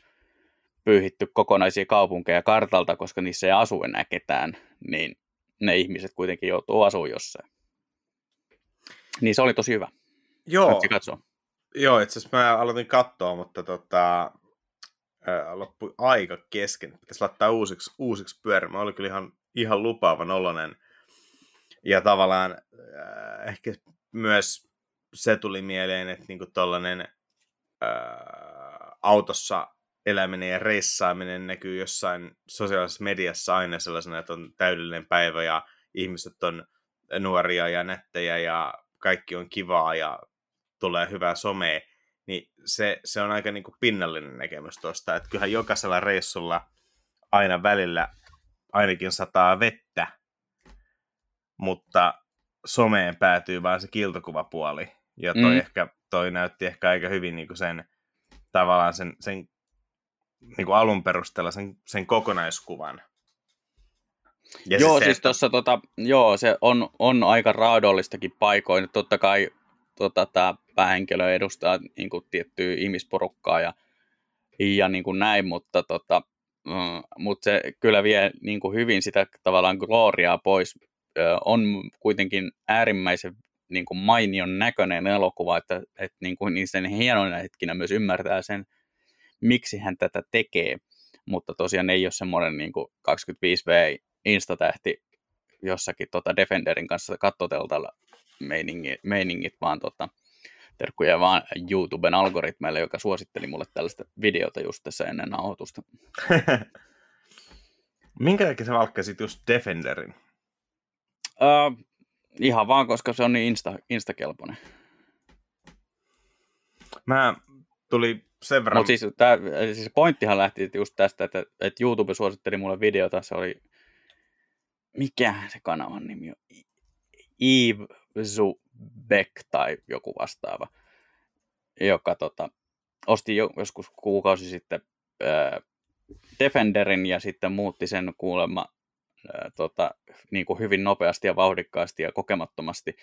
Speaker 1: pyyhitty kokonaisia kaupunkeja kartalta, koska niissä ei asu enää ketään, niin ne ihmiset kuitenkin joutuu asumaan jossain. Niin se oli tosi hyvä.
Speaker 2: Joo.
Speaker 1: katsoa.
Speaker 2: Joo, itse asiassa mä aloitin katsoa, mutta tota, loppui aika kesken. Pitäisi laittaa uusiksi, uusiksi pyörimään. Oli kyllä ihan, ihan lupaava nolonen. Ja tavallaan äh, ehkä myös se tuli mieleen, että niinku tollanen äh, autossa eläminen ja reissaaminen näkyy jossain sosiaalisessa mediassa aina sellaisena, että on täydellinen päivä ja ihmiset on nuoria ja nettejä ja kaikki on kivaa ja tulee hyvää somea, niin se, se on aika niin kuin pinnallinen näkemys tuosta, että kyllähän jokaisella reissulla aina välillä ainakin sataa vettä, mutta someen päätyy vain se kiltokuvapuoli, ja toi, mm. ehkä, toi näytti ehkä aika hyvin niin kuin sen tavallaan sen, sen niin kuin alun perusteella sen, sen kokonaiskuvan.
Speaker 1: Ja joo, se, siis tuossa tota, joo, se on, on aika raadollistakin paikoin. Totta kai tota, tämä päähenkilö edustaa niin kuin, tiettyä ihmisporukkaa ja, ja niin kuin näin, mutta, tota, mm, mutta se kyllä vie niin kuin hyvin sitä tavallaan gloriaa pois. On kuitenkin äärimmäisen niin kuin mainion näköinen elokuva, että, että niin kuin, sen hienoina hetkinä myös ymmärtää sen, miksi hän tätä tekee, mutta tosiaan ei ole semmoinen niin 25V instatähti jossakin tota Defenderin kanssa kattoteltalla meiningit, meiningit vaan tota, terkkuja vaan YouTuben algoritmeille, joka suositteli mulle tällaista videota just tässä ennen nauhoitusta.
Speaker 2: Minkä takia sä valkkasit just Defenderin?
Speaker 1: Uh, ihan vaan, koska se on niin insta, instakelpoinen.
Speaker 2: Mä tuli sen verran...
Speaker 1: Mutta siis, tää, siis pointtihan lähti just tästä, että, että YouTube suositteli mulle videota, se oli... Mikä se kanavan nimi on? Eve Beck tai joku vastaava, joka tota, osti jo, joskus kuukausi sitten ää, Defenderin ja sitten muutti sen kuulemma ää, tota, niin kuin hyvin nopeasti ja vauhdikkaasti ja kokemattomasti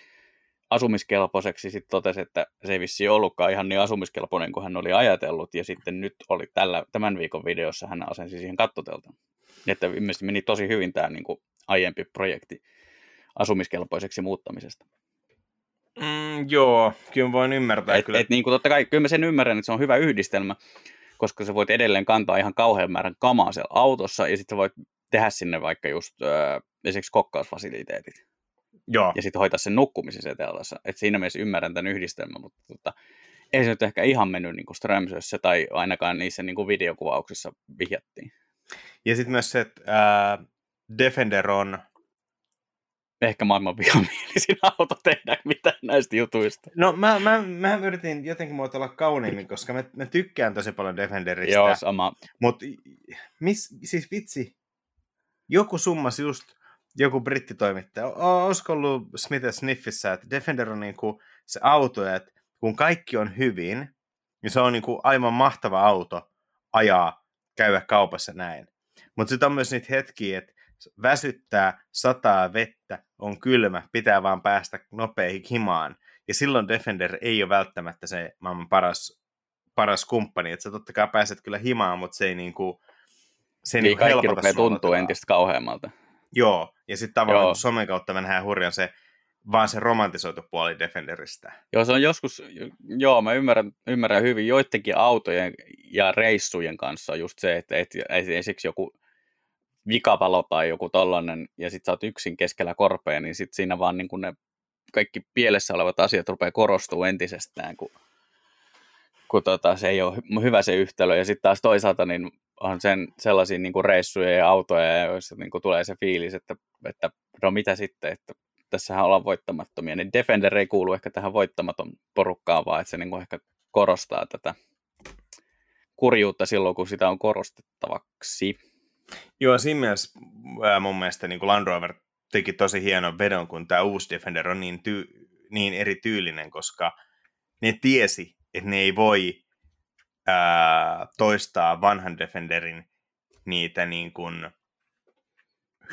Speaker 1: asumiskelpoiseksi, sitten totesi, että se ei vissi ollutkaan ihan niin asumiskelpoinen kuin hän oli ajatellut, ja sitten nyt oli tällä, tämän viikon videossa hän asensi siihen kattotelta. Että ilmeisesti meni tosi hyvin tämä niin kuin aiempi projekti asumiskelpoiseksi muuttamisesta.
Speaker 2: Mm, joo, kyllä voin ymmärtää.
Speaker 1: Et,
Speaker 2: kyllä.
Speaker 1: Et, niin kuin totta kai, kyllä mä sen ymmärrän, että se on hyvä yhdistelmä, koska sä voit edelleen kantaa ihan kauhean määrän kamaa siellä autossa, ja sitten voit tehdä sinne vaikka just äh, esimerkiksi kokkausfasiliteetit.
Speaker 2: Joo.
Speaker 1: Ja sitten hoitaa sen nukkumisen siellä teltassa. Et siinä mielessä ymmärrän tämän yhdistelmän, mutta tota, ei se nyt ehkä ihan mennyt niin Strömsössä tai ainakaan niissä niin kuin videokuvauksissa vihjattiin.
Speaker 2: Ja sitten myös se, että äh, Defender on
Speaker 1: ehkä maailman vihamielisin auto tehdä mitään näistä jutuista.
Speaker 2: No mä, mä, mä yritin jotenkin muotoilla kauniimmin, koska mä, mä tykkään tosi paljon Defenderistä.
Speaker 1: Joo, sama.
Speaker 2: Mutta siis vitsi, joku summas just joku brittitoimittaja, olisiko ollut Smith Sniffissä, että Defender on niinku se auto, että kun kaikki on hyvin, niin se on niinku aivan mahtava auto ajaa, käydä kaupassa näin. Mutta sitten on myös niitä hetkiä, että väsyttää, sataa vettä, on kylmä, pitää vaan päästä nopeihin himaan. Ja silloin Defender ei ole välttämättä se maailman paras, paras kumppani. Että sä totta kai pääset kyllä himaan, mutta se ei niinku, se ei niin,
Speaker 1: niinku kaikki rupeaa tuntuu entistä kauheammalta.
Speaker 2: Joo, ja sitten tavallaan Joo. somen kautta mennään hurjan se, vaan se romantisoitu puoli Defenderistä.
Speaker 1: Joo, se on joskus, joo, mä ymmärrän, ymmärrän hyvin joidenkin autojen ja reissujen kanssa just se, että, että esimerkiksi joku vikavalo tai joku tollanen, ja sitten sä oot yksin keskellä korpea, niin sitten siinä vaan niin kun ne kaikki pielessä olevat asiat rupeaa korostuu entisestään, kun, kun tota, se ei ole hyvä se yhtälö. Ja sitten taas toisaalta niin on sen sellaisia niin reissuja ja autoja, joissa niin tulee se fiilis, että, että no mitä sitten, että tässähän ollaan voittamattomia, niin Defender ei kuulu ehkä tähän voittamaton porukkaan, vaan että se niin ehkä korostaa tätä kurjuutta silloin, kun sitä on korostettavaksi.
Speaker 2: Joo, siinä mielessä ää, mun mielestä niin kuin Land Rover teki tosi hienon vedon, kun tämä uusi Defender on niin, ty- niin erityylinen, koska ne tiesi, että ne ei voi ää, toistaa vanhan Defenderin niitä niin kuin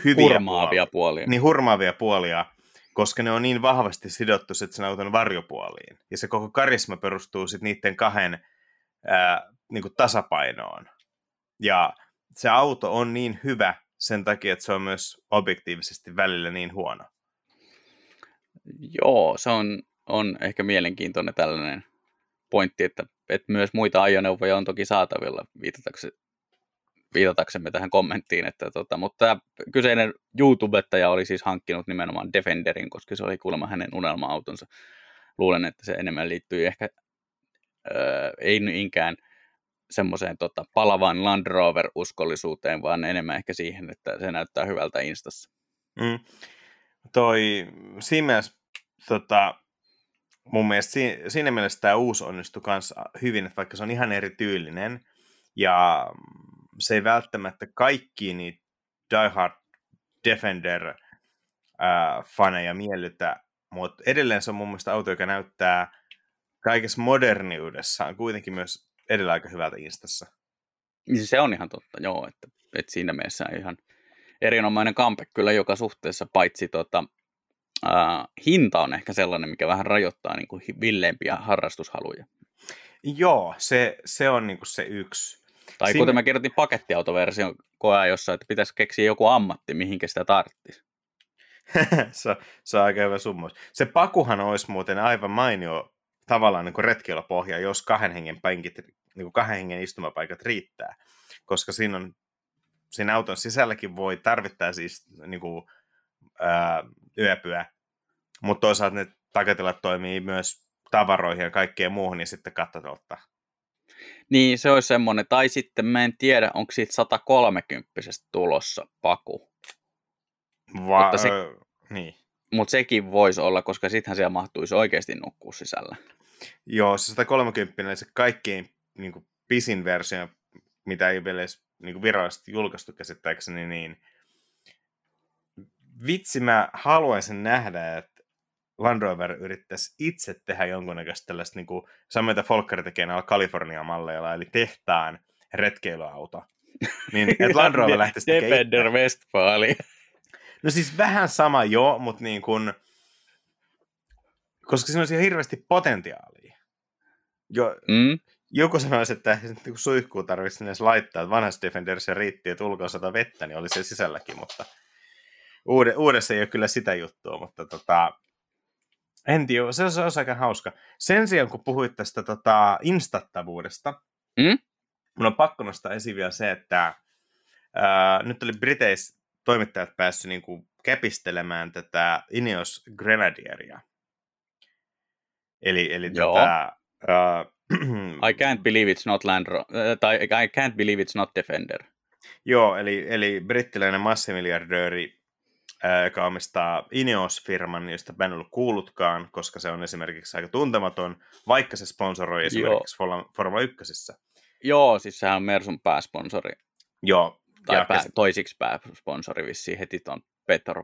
Speaker 2: hyviä
Speaker 1: Hurmaavia puolia.
Speaker 2: Niin hurmaavia puolia, koska ne on niin vahvasti sidottu sitten sen auton varjopuoliin. Ja se koko karisma perustuu sitten niiden kahden ää, niin kuin tasapainoon. Ja se auto on niin hyvä sen takia, että se on myös objektiivisesti välillä niin huono.
Speaker 1: Joo, se on, on ehkä mielenkiintoinen tällainen pointti, että, että myös muita ajoneuvoja on toki saatavilla, viitataksemme, viitataksemme tähän kommenttiin, että tota, mutta tämä kyseinen YouTubettaja oli siis hankkinut nimenomaan Defenderin, koska se oli kuulemma hänen unelma-autonsa. Luulen, että se enemmän liittyy ehkä, öö, ei niinkään semmoiseen tota, palavan Land Rover-uskollisuuteen, vaan enemmän ehkä siihen, että se näyttää hyvältä Instassa.
Speaker 2: Mm. Toi Siemens, tota, mun mielestä si- siinä mielessä tämä uusi onnistui myös hyvin, että vaikka se on ihan erityylinen, ja se ei välttämättä kaikki niitä Die Hard Defender-faneja miellytä, mutta edelleen se on mun mielestä auto, joka näyttää kaikessa moderniudessaan kuitenkin myös edellä aika hyvältä Instassa.
Speaker 1: Niin se on ihan totta, joo, että, että siinä mielessä ihan erinomainen kampe kyllä joka suhteessa, paitsi tota, ää, hinta on ehkä sellainen, mikä vähän rajoittaa niin kuin villeimpiä harrastushaluja.
Speaker 2: Joo, se, se on niin kuin se yksi.
Speaker 1: Tai Siin... kuten mä kirjoitin pakettiautoversion koea jossa, että pitäisi keksiä joku ammatti, mihinkä sitä tarttisi.
Speaker 2: se, se on aika hyvä summus. Se pakuhan olisi muuten aivan mainio tavallaan niin retkeilypohja, jos kahden hengen, päinkit, niin kuin kahden hengen istumapaikat riittää. Koska siinä, on, siinä auton sisälläkin voi tarvittaa siis niin kuin, ää, yöpyä, mutta toisaalta ne takatilat toimii myös tavaroihin ja kaikkeen muuhun, niin sitten kattotolta.
Speaker 1: Niin, se olisi semmoinen. Tai sitten mä en tiedä, onko siitä 130 tulossa paku.
Speaker 2: Va- mutta, se, niin.
Speaker 1: Mutta sekin voisi olla, koska sittenhän siellä mahtuisi oikeasti nukkua sisällä.
Speaker 2: Joo, se 130 on se kaikkein niin kuin, pisin versio, mitä ei vielä edes niin kuin virallisesti julkaistu käsittääkseni, niin vitsi mä haluaisin nähdä, että Land Rover yrittäisi itse tehdä jonkunnäköistä tällaista, niin kuin, samoin mitä Folker tekee näillä California-malleilla, eli tehtaan retkeilyauto. Niin, että Land Rover lähtisi tekemään
Speaker 1: Defender Westfali.
Speaker 2: No siis vähän sama jo, mutta niin kuin, koska siinä olisi hirveästi potentiaalia. Jo, mm. Joku sanoisi, että niin suihkuu tarvitsisi edes laittaa, että vanhassa Defenderissa riitti, että ulkoa sata vettä, niin oli se sisälläkin, mutta uude, uudessa ei ole kyllä sitä juttua, mutta tota, en tiedä, se on, aika hauska. Sen sijaan, kun puhuit tästä tota, instattavuudesta, mm? mun on pakko nostaa esiin vielä se, että ää, nyt oli Briteissä toimittajat päässyt niin kuin, käpistelemään tätä Ineos Grenadieria. Eli, eli
Speaker 1: Joo. tätä... Uh, I can't believe it's not Land tai I can't believe it's not Defender.
Speaker 2: Joo, eli, eli brittiläinen massimiliardööri joka omistaa Ineos-firman, josta mä en ollut kuullutkaan, koska se on esimerkiksi aika tuntematon, vaikka se sponsoroi esimerkiksi Joo. Formula 1.
Speaker 1: Joo, siis sehän on Mersun pääsponsori.
Speaker 2: Joo.
Speaker 1: Tai ja pää, toisiksi pääsponsori vissiin heti tuon Petro,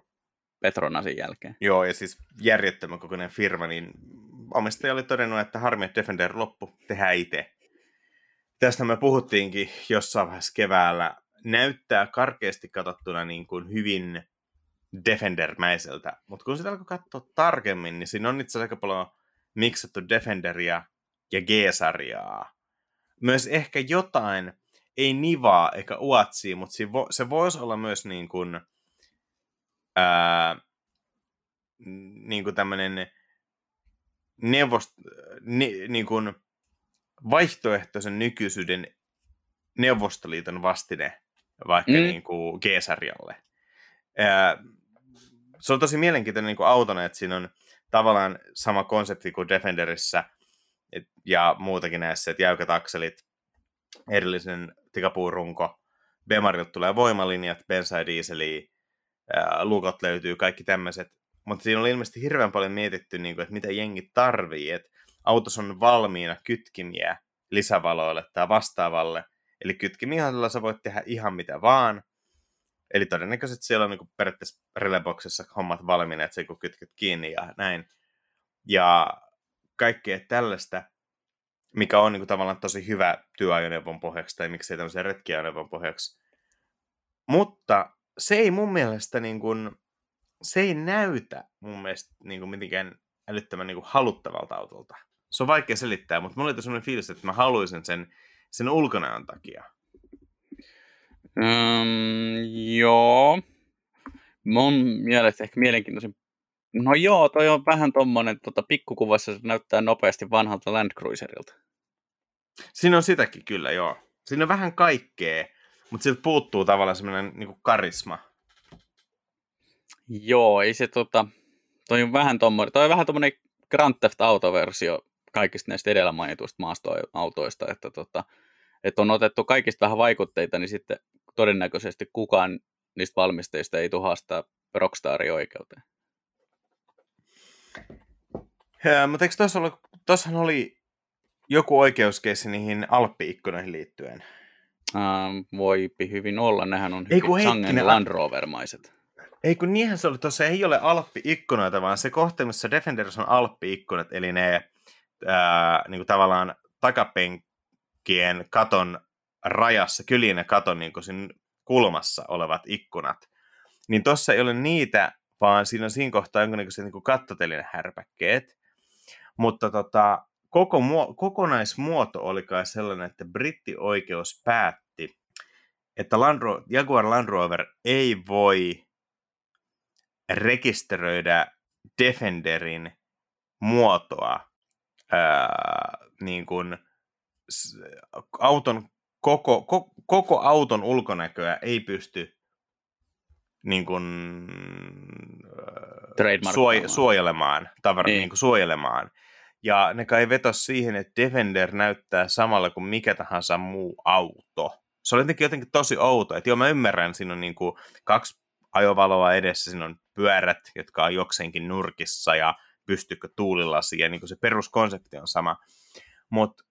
Speaker 1: Petronasin jälkeen.
Speaker 2: Joo, ja siis järjettömän kokoinen firma, niin omistaja oli todennut, että harmi, että Defender loppu, tehdään itse. Tästä me puhuttiinkin jossain vaiheessa keväällä. Näyttää karkeasti katsottuna niin kuin hyvin Defender-mäiseltä. Mutta kun sitä alkoi katsoa tarkemmin, niin siinä on itse asiassa aika paljon miksattu Defenderia ja G-sarjaa. Myös ehkä jotain, ei nivaa eikä uatsia, mutta se, vo, se voisi olla myös niin kuin, ää, niin kuin tämmöinen neuvost, ni, niin kuin vaihtoehtoisen nykyisyyden Neuvostoliiton vastine vaikka mm. niin kuin G-sarjalle se on tosi mielenkiintoinen niin kuin autona, että siinä on tavallaan sama konsepti kuin Defenderissä et, ja muutakin näissä, että jäykät akselit, erillinen tikapuurunko, Bemarilta tulee voimalinjat, bensa ja dieseliä, ää, lukot löytyy, kaikki tämmöiset. Mutta siinä oli ilmeisesti hirveän paljon mietitty, niin kuin, että mitä jengi tarvii, että autossa on valmiina kytkimiä lisävaloille tai vastaavalle. Eli kytkimiä sä voit tehdä ihan mitä vaan, Eli todennäköisesti siellä on niin kuin periaatteessa releboksissa hommat valmiina, että se kun kytket kiinni ja näin. Ja kaikkea tällaista, mikä on niin kuin tavallaan tosi hyvä työajoneuvon pohjaksi, tai miksei tämmöisen retkiajoneuvon pohjaksi. Mutta se ei mun mielestä niin kuin, se ei näytä mun mielestä niin kuin mitenkään älyttömän niin kuin haluttavalta autolta. Se on vaikea selittää, mutta mulla oli sellainen fiilis, että mä haluaisin sen, sen ulkonäön takia.
Speaker 1: Mm, joo. Mun mielestä ehkä mielenkiintoisin. No joo, toi on vähän tommonen, tota, pikkukuvassa se näyttää nopeasti vanhalta Land Cruiserilta.
Speaker 2: Siinä on sitäkin kyllä, joo. Siinä on vähän kaikkea, mutta siltä puuttuu tavallaan semmoinen niin karisma.
Speaker 1: Joo, ei se tota, toi on vähän tommonen, toi on vähän tommonen Grand Theft Auto-versio kaikista näistä edellä mainituista maastoautoista, että, tota, että on otettu kaikista vähän vaikutteita, niin sitten todennäköisesti kukaan niistä valmistajista ei tuhasta Rockstarin oikeuteen.
Speaker 2: Ja, mutta eikö tuossa ollut, tuossahan oli joku oikeuskeissi niihin Alppi-ikkunoihin liittyen?
Speaker 1: Ähm, voipi hyvin olla, nehän on hyvin sangen Land Rover-maiset.
Speaker 2: Ei kun niinhän se oli, tuossa ei ole Alppi-ikkunoita, vaan se kohta, missä Defenders on Alppi-ikkunat, eli ne ää, niin kuin tavallaan takapenkkien katon rajassa, kylien ja katon niin kuin kulmassa olevat ikkunat. Niin tuossa ei ole niitä, vaan siinä on siinä kohtaa jonkinnäköiset niin kattotelinen härpäkkeet. Mutta tota, koko muo- kokonaismuoto oli kai sellainen, että brittioikeus päätti, että Land Ro- Jaguar Land Rover ei voi rekisteröidä Defenderin muotoa ää, niin kuin, auton koko, koko, koko auton ulkonäköä ei pysty niin kuin, suoj- suojelemaan, tavara, niin. Niin kuin suojelemaan. Ja ne kai vetos siihen, että Defender näyttää samalla kuin mikä tahansa muu auto. Se oli jotenkin, jotenkin tosi outo. Että joo, mä ymmärrän, siinä on niin kuin kaksi ajovaloa edessä, siinä on pyörät, jotka on jokseenkin nurkissa ja pystyykö tuulilasi, ja niin kuin se peruskonsepti on sama. Mutta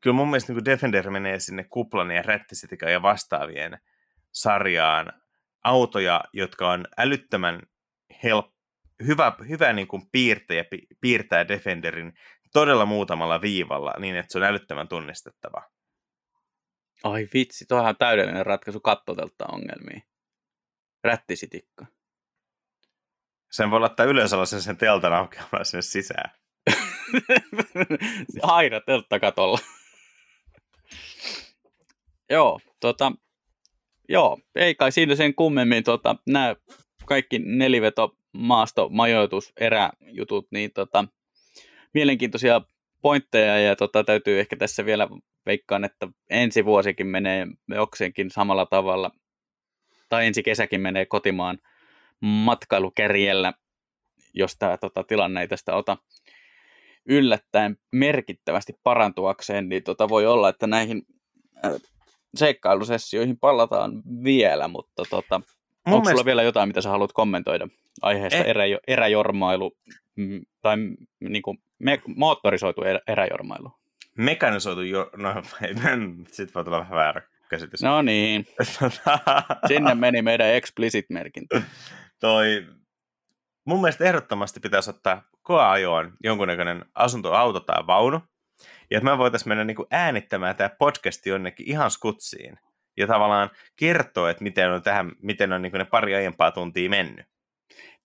Speaker 2: kyllä mun mielestä niin Defender menee sinne kuplan ja rättisetikan ja vastaavien sarjaan autoja, jotka on älyttömän help, hyvä, hyvä niin kuin piirtäjä, piirtää Defenderin todella muutamalla viivalla niin, että se on älyttömän tunnistettava.
Speaker 1: Ai vitsi, tuohan on täydellinen ratkaisu kattotelta ongelmiin. Rättisitikka.
Speaker 2: Sen voi laittaa ylös sen teltan aukeamaan sinne sisään.
Speaker 1: Aina telttakatolla. Joo, tota, joo, ei kai siinä sen kummemmin tota, nämä kaikki neliveto, maasto, majoitus, eräjutut, niin tota, mielenkiintoisia pointteja ja tota, täytyy ehkä tässä vielä veikkaan, että ensi vuosikin menee jokseenkin samalla tavalla, tai ensi kesäkin menee kotimaan matkailukärjellä, jos tämä tota, tilanne ei tästä ota yllättäen merkittävästi parantuakseen, niin tota, voi olla, että näihin äh, seikkailusessioihin palataan vielä, mutta tota, onko mielestä... sulla vielä jotain, mitä sä haluat kommentoida aiheesta eh... erä, eräjormailu mm, tai niin kuin, me, moottorisoitu erä, eräjormailu?
Speaker 2: Mekanisoitu jo... No, sitten voi tulla vähän väärä käsitys.
Speaker 1: No niin. Sinne meni meidän explicit-merkintä.
Speaker 2: Toi, mun mielestä ehdottomasti pitäisi ottaa koeajoon jonkunnäköinen asuntoauto tai vaunu, ja että me voitaisiin mennä niin kuin äänittämään tämä podcasti jonnekin ihan skutsiin ja tavallaan kertoa, että miten on, tähän, miten on niin kuin ne pari aiempaa tuntia mennyt.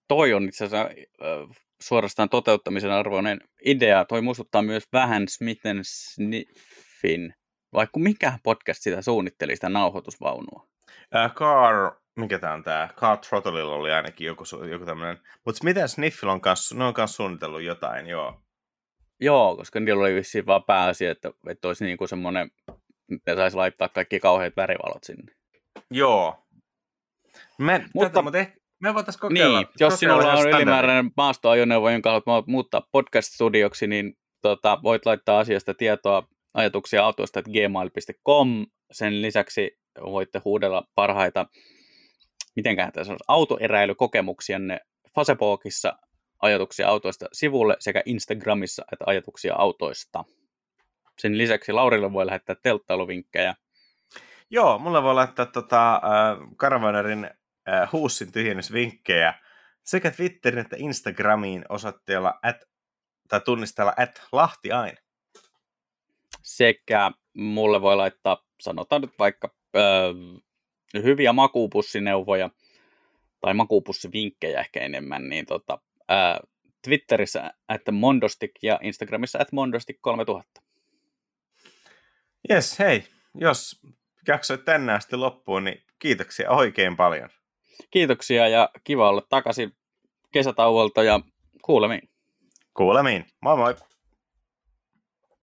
Speaker 1: Toi on itse asiassa äh, suorastaan toteuttamisen arvoinen idea. Toi muistuttaa myös vähän Smithen Sniffin, vaikka mikä podcast sitä suunnitteli, sitä nauhoitusvaunua?
Speaker 2: Äh, Car, mikä tämä on tämä? Car Throttlella oli ainakin joku, joku tämmöinen. Mutta mitä Sniffil on kanssa, ne on kanssa suunnitellut jotain, joo.
Speaker 1: Joo, koska niillä oli vissiin vaan pääasia, että, että olisi niin kuin semmoinen, että saisi laittaa kaikki kauheat värivalot sinne.
Speaker 2: Joo. Me, mutta, tätä, mutta ehkä, me voitaisiin kokeilla.
Speaker 1: Niin, jos sinulla on ylimääräinen maastoajoneuvo, jonka haluat muuttaa podcast-studioksi, niin tota, voit laittaa asiasta tietoa ajatuksia autoista gmail.com. Sen lisäksi voitte huudella parhaita, mitenkään tässä on, autoeräilykokemuksianne Facebookissa ajatuksia autoista sivulle sekä Instagramissa että ajatuksia autoista. Sen lisäksi Laurille voi lähettää telttailuvinkkejä.
Speaker 2: Joo, mulla voi laittaa tota, äh, Caravanerin äh, huussin tyhjennysvinkkejä sekä Twitterin että Instagramiin osoitteella at, tai tunnistella at Lahti aina.
Speaker 1: Sekä mulle voi laittaa, sanotaan nyt vaikka äh, hyviä makuupussineuvoja tai makuupussivinkkejä ehkä enemmän, niin tota, äh, Twitterissä että Mondostik ja Instagramissa että Mondostik 3000.
Speaker 2: Yes, hei, jos jaksoit tänne asti loppuun, niin kiitoksia oikein paljon.
Speaker 1: Kiitoksia ja kiva olla takaisin kesätauolta ja kuulemiin.
Speaker 2: Kuulemiin. Moi moi.